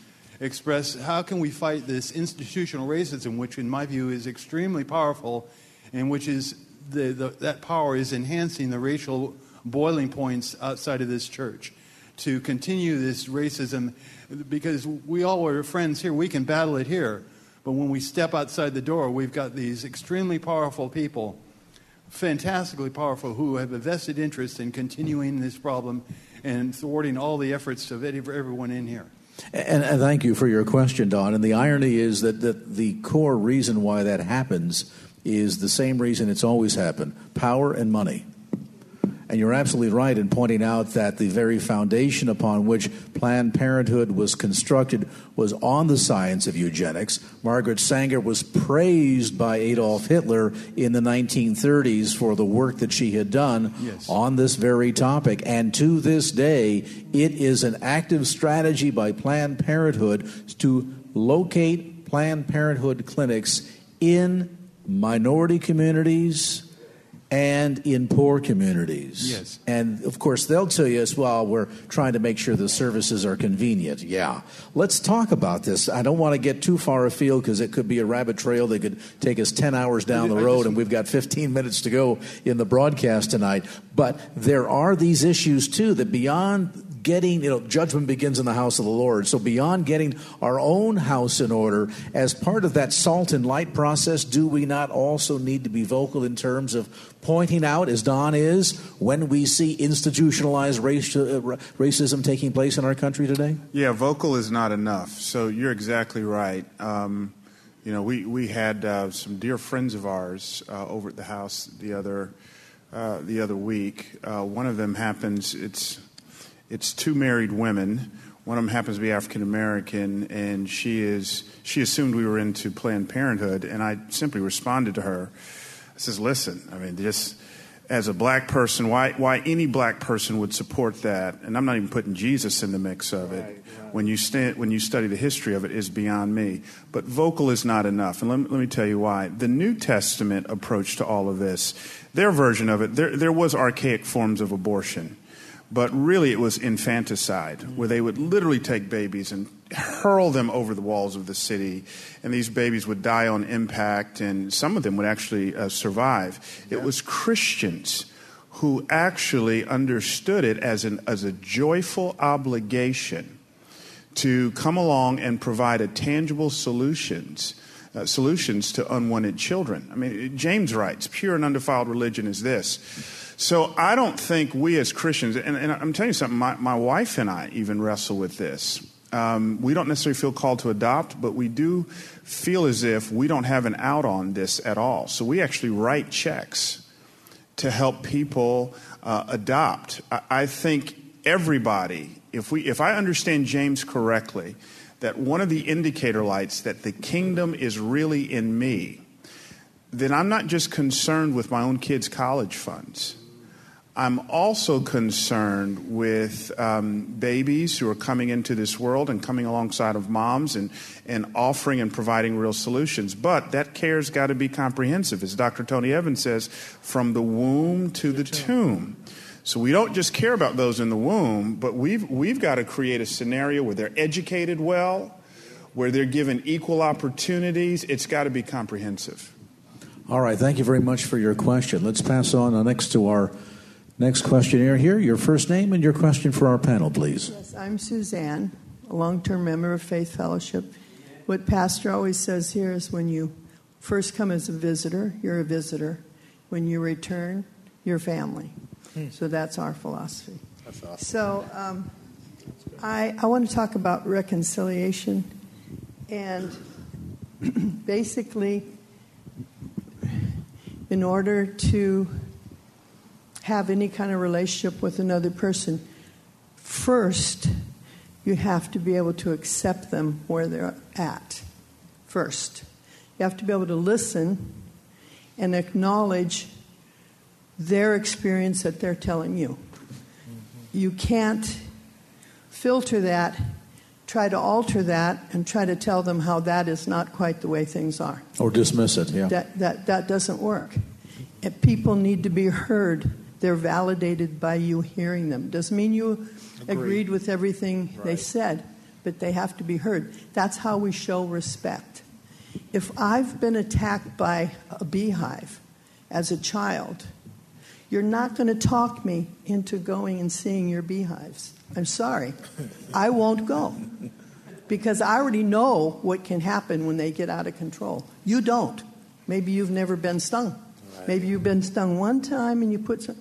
express how can we fight this institutional racism, which, in my view, is extremely powerful, and which is the, the, that power is enhancing the racial boiling points outside of this church to continue this racism because we all are friends here. We can battle it here. But when we step outside the door, we've got these extremely powerful people, fantastically powerful, who have a vested interest in continuing this problem and thwarting all the efforts of everyone in here. And, and, thank you for your question, Don. And the irony is that, that the core reason why that happens is the same reason it's always happened power and money. And you're absolutely right in pointing out that the very foundation upon which Planned Parenthood was constructed was on the science of eugenics. Margaret Sanger was praised by Adolf Hitler in the 1930s for the work that she had done yes. on this very topic. And to this day, it is an active strategy by Planned Parenthood to locate Planned Parenthood clinics in minority communities and in poor communities. Yes. And of course, they'll tell you as well, we're trying to make sure the services are convenient. Yeah. Let's talk about this. I don't want to get too far afield because it could be a rabbit trail that could take us 10 hours down the road, and we've got 15 minutes to go in the broadcast tonight. But there are these issues too that beyond getting, you know, judgment begins in the house of the Lord. So beyond getting our own house in order, as part of that salt and light process, do we not also need to be vocal in terms of pointing out, as Don is, when we see institutionalized uh, racism taking place in our country today? Yeah, vocal is not enough. So you're exactly right. Um, you know, we, we had uh, some dear friends of ours uh, over at the house the other uh, the other week. Uh, one of them happens, it's it's two married women. One of them happens to be African American, and she is she assumed we were into Planned Parenthood, and I simply responded to her. I says, "Listen, I mean, just as a black person, why, why any black person would support that, and I'm not even putting Jesus in the mix of it, right, right. When, you st- when you study the history of it, is beyond me. But vocal is not enough, and let me, let me tell you why. The New Testament approach to all of this, their version of it, there, there was archaic forms of abortion but really it was infanticide, where they would literally take babies and hurl them over the walls of the city, and these babies would die on impact, and some of them would actually uh, survive. It was Christians who actually understood it as, an, as a joyful obligation to come along and provide a tangible solutions. Uh, solutions to unwanted children. I mean, James writes, pure and undefiled religion is this so I don't think we as Christians, and, and I'm telling you something, my, my, wife and I even wrestle with this. Um, we don't necessarily feel called to adopt, but we do feel as if we don't have an out on this at all. So we actually write checks to help people uh, adopt. I, I think everybody, if, we, if I understand James correctly, that one of the indicator lights that the kingdom is really in me, then I'm not just concerned with my own kids' college funds. I'm also concerned with um, babies who are coming into this world and coming alongside of moms and, and offering and providing real solutions. But that care's got to be comprehensive, as Dr. Tony Evans says, from the womb to the tomb. So we don't just care about those in the womb, but we've, we've got to create a scenario where they're educated well, where they're given equal opportunities. It's got to be comprehensive. All right, thank you very much for your question. Let's pass on next to our Next questionnaire here. Your first name and your question for our panel, please. Yes, I'm Suzanne, a long term member of Faith Fellowship. What Pastor always says here is when you first come as a visitor, you're a visitor. When you return, you're family. Hmm. So that's our philosophy. That's awesome. So um, I, I want to talk about reconciliation. And [CLEARS THROAT] basically, in order to have any kind of relationship with another person, first, you have to be able to accept them where they're at. First, you have to be able to listen and acknowledge their experience that they're telling you. Mm-hmm. You can't filter that, try to alter that, and try to tell them how that is not quite the way things are. Or dismiss it, yeah. That, that, that doesn't work. And people need to be heard they're validated by you hearing them. Doesn't mean you agreed, agreed with everything right. they said, but they have to be heard. That's how we show respect. If I've been attacked by a beehive as a child, you're not going to talk me into going and seeing your beehives. I'm sorry. I won't go because I already know what can happen when they get out of control. You don't. Maybe you've never been stung. Right. Maybe you've been stung one time and you put some.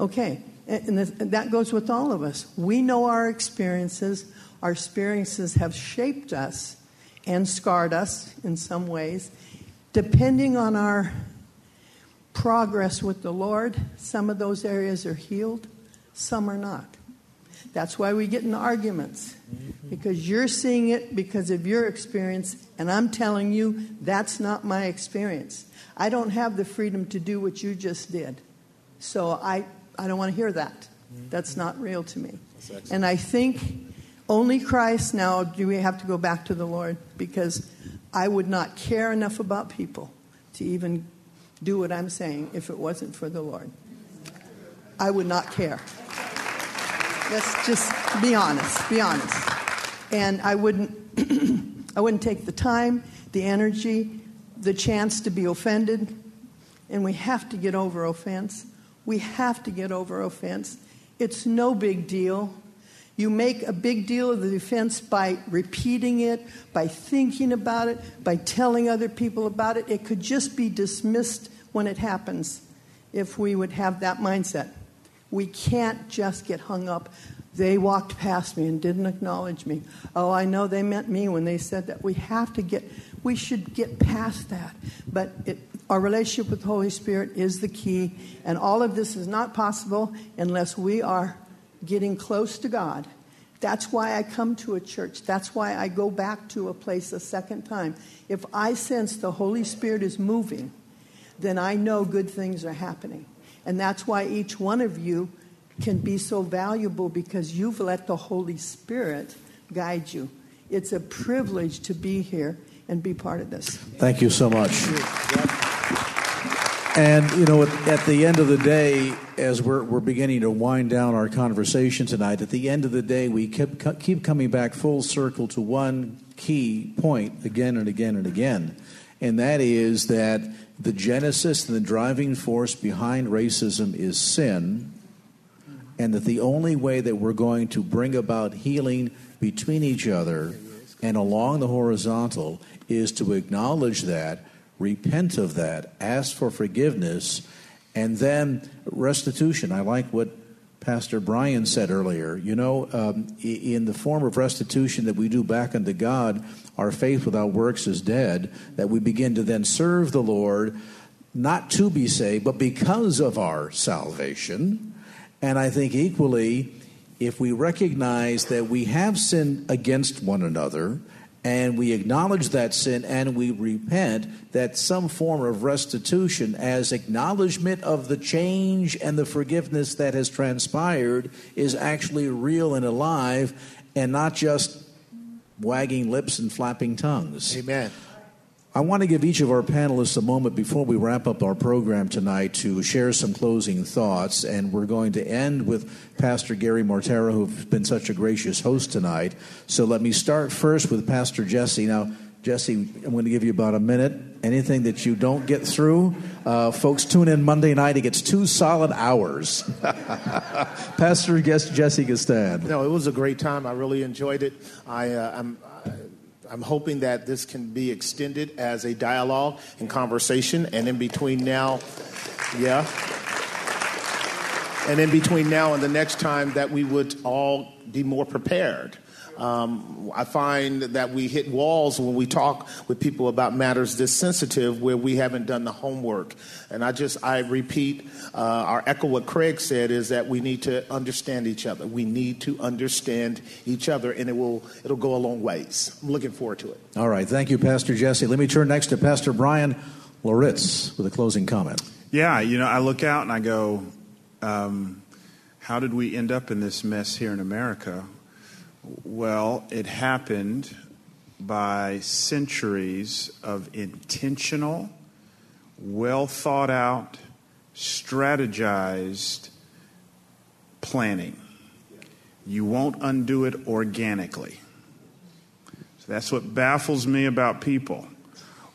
Okay, and that goes with all of us. We know our experiences. Our experiences have shaped us and scarred us in some ways. Depending on our progress with the Lord, some of those areas are healed, some are not. That's why we get in arguments. Because you're seeing it because of your experience, and I'm telling you that's not my experience. I don't have the freedom to do what you just did. So I, I don't want to hear that. Mm-hmm. That's not real to me. And I think only Christ now do we have to go back to the Lord because I would not care enough about people to even do what I'm saying if it wasn't for the Lord. I would not care. Let's just be honest, be honest. And I wouldn't [CLEARS THROAT] I wouldn't take the time, the energy, the chance to be offended. And we have to get over offense. We have to get over offense. It's no big deal. You make a big deal of the offense by repeating it, by thinking about it, by telling other people about it. It could just be dismissed when it happens if we would have that mindset. We can't just get hung up. They walked past me and didn't acknowledge me. Oh, I know they meant me when they said that. We have to get, we should get past that. But it, our relationship with the Holy Spirit is the key, and all of this is not possible unless we are getting close to God. That's why I come to a church. That's why I go back to a place a second time. If I sense the Holy Spirit is moving, then I know good things are happening. And that's why each one of you can be so valuable because you've let the Holy Spirit guide you. It's a privilege to be here and be part of this. Thank you so much. And, you know, at, at, the end of the day, as we're, we're beginning to wind down our conversation tonight, at the end of the day, we keep, keep coming back full circle to one key point again and again and again. And that is that the genesis and the driving force behind racism is sin, and that the only way that we're going to bring about healing between each other and along the horizontal is to acknowledge that, repent of that, ask for forgiveness, and then restitution. I like what Pastor Bryan said earlier. You know, um, in the form of restitution that we do back unto God, our faith without works is dead, that we begin to then serve the Lord, not to be saved, but because of our salvation. And I think equally, if we recognize that we have sinned against one another, and we acknowledge that sin and we repent, that some form of restitution as acknowledgement of the change and the forgiveness that has transpired is actually real and alive and not just wagging lips and flapping tongues. Amen. I want to give each of our panelists a moment before we wrap up our program tonight to share some closing thoughts. And we're going to end with Pastor Gary Mortara, who's been such a gracious host tonight. So let me start first with Pastor Jesse. Now, Jesse, I'm going to give you about a minute. Anything that you don't get through, uh, folks, tune in Monday night. It gets two solid hours. [LAUGHS] Pastor Jesse Gistand. No, it was a great time. I really enjoyed it. I, uh, I'm, I'm hoping that this can be extended as a dialogue and conversation. And in between now, yeah. And in between now and the next time, that we would all be more prepared um, I find that we hit walls when we talk with people about matters this sensitive where we haven't done the homework. And I just, I repeat, uh, our echo what Craig said is that we need to understand each other. We need to understand each other, and it will, it'll go a long ways. I'm looking forward to it. All right. Thank you, Pastor Jesse. Let me turn next to Pastor Bryan Loritts with a closing comment. Yeah, you know, I look out and I go, um, how did we end up in this mess here in America? Well, it happened by centuries of intentional, well thought out, strategized planning. You won't undo it organically. So that's what baffles me about people.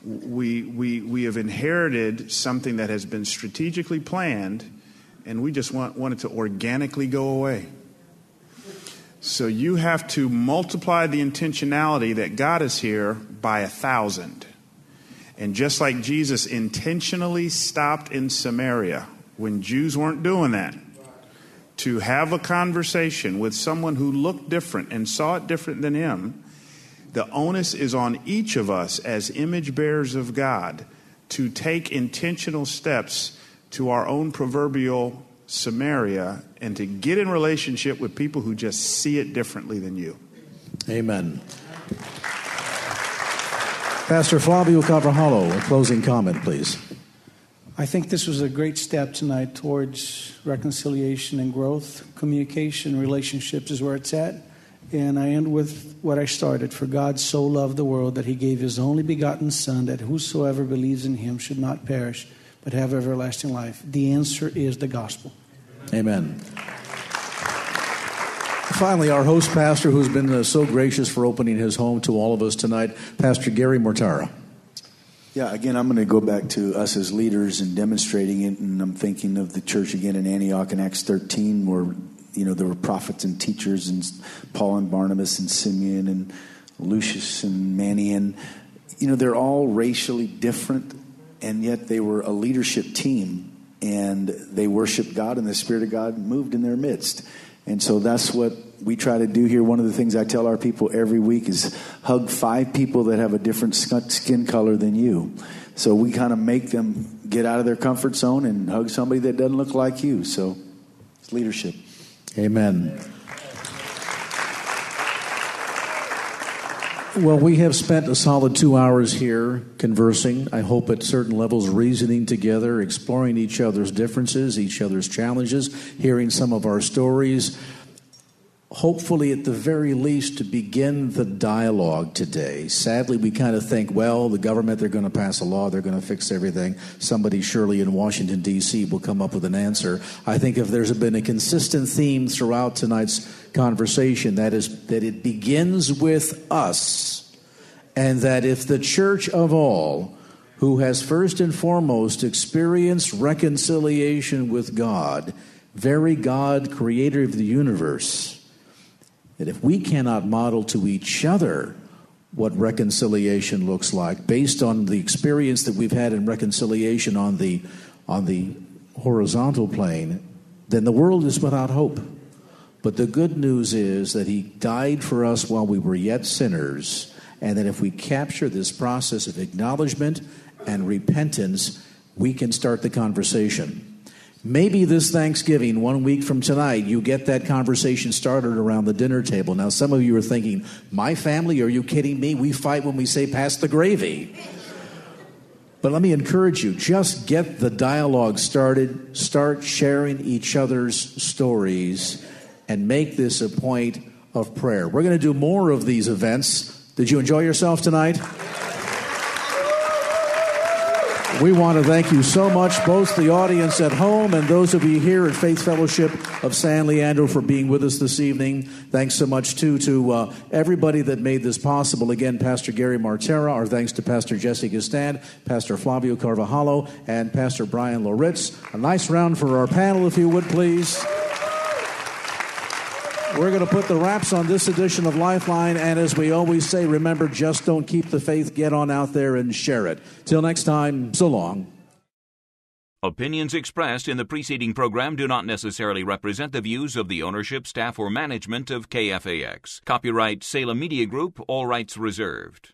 We, we, we have inherited something that has been strategically planned, and we just want, want it to organically go away. So you have to multiply the intentionality that God is here by a thousand. And just like Jesus intentionally stopped in Samaria when Jews weren't doing that, to have a conversation with someone who looked different and saw it different than him, the onus is on each of us as image bearers of God to take intentional steps to our own proverbial Samaria and to get in relationship with people who just see it differently than you. Amen. Pastor Flavio Carvajalo, a closing comment, please. I think this was a great step tonight towards reconciliation and growth. Communication, relationships is where it's at. And I end with what I started. For God so loved the world that he gave his only begotten Son, that whosoever believes in him should not perish, but have everlasting life? The answer is the gospel. Amen. Finally, our host pastor, who's been uh, so gracious for opening his home to all of us tonight, Pastor Gary Mortara. Yeah, again, I'm going to go back to us as leaders and demonstrating it, and I'm thinking of the church again in Antioch in Acts 13, where you know there were prophets and teachers, and Paul and Barnabas and Simeon and Lucius and Manaen. You know, they're all racially different, and yet they were a leadership team and they worshiped God, and the Spirit of God moved in their midst. And so that's what we try to do here. One of the things I tell our people every week is hug five people that have a different skin color than you. So we kind of make them get out of their comfort zone and hug somebody that doesn't look like you. So it's leadership. Amen. Well, we have spent a solid two hours here conversing. I hope at certain levels, reasoning together, exploring each other's differences, each other's challenges, hearing some of our stories. Hopefully, at the very least, to begin the dialogue today. Sadly, we kind of think, well, the government, they're going to pass a law, they're going to fix everything. Somebody, surely in Washington, D.C., will come up with an answer. I think if there's been a consistent theme throughout tonight's conversation, that is that it begins with us, and that if the church of all, who has first and foremost experienced reconciliation with God, very God, creator of the universe, that if we cannot model to each other what reconciliation looks like based on the experience that we've had in reconciliation on the on the horizontal plane then the world is without hope but the good news is that he died for us while we were yet sinners and that if we capture this process of acknowledgement and repentance we can start the conversation Maybe this Thanksgiving, one week from tonight, you get that conversation started around the dinner table. Now, some of you are thinking, My family, are you kidding me? We fight when we say pass the gravy. But let me encourage you just get the dialogue started, start sharing each other's stories, and make this a point of prayer. We're going to do more of these events. Did you enjoy yourself tonight? We want to thank you so much, both the audience at home and those of you here at Faith Fellowship of San Leandro, for being with us this evening. Thanks so much, too, to uh, everybody that made this possible. Again, Pastor Gary Mortara, our thanks to Pastor Jesse Gistand, Pastor Flavio Carvajalo, and Pastor Bryan Loritts. A nice round for our panel, if you would, please. We're going to put the wraps on this edition of Lifeline, and as we always say, remember, just don't keep the faith. Get on out there and share it. Till next time, so long. Opinions expressed in the preceding program do not necessarily represent the views of the ownership, staff, or management of KFAX. Copyright Salem Media Group, all rights reserved.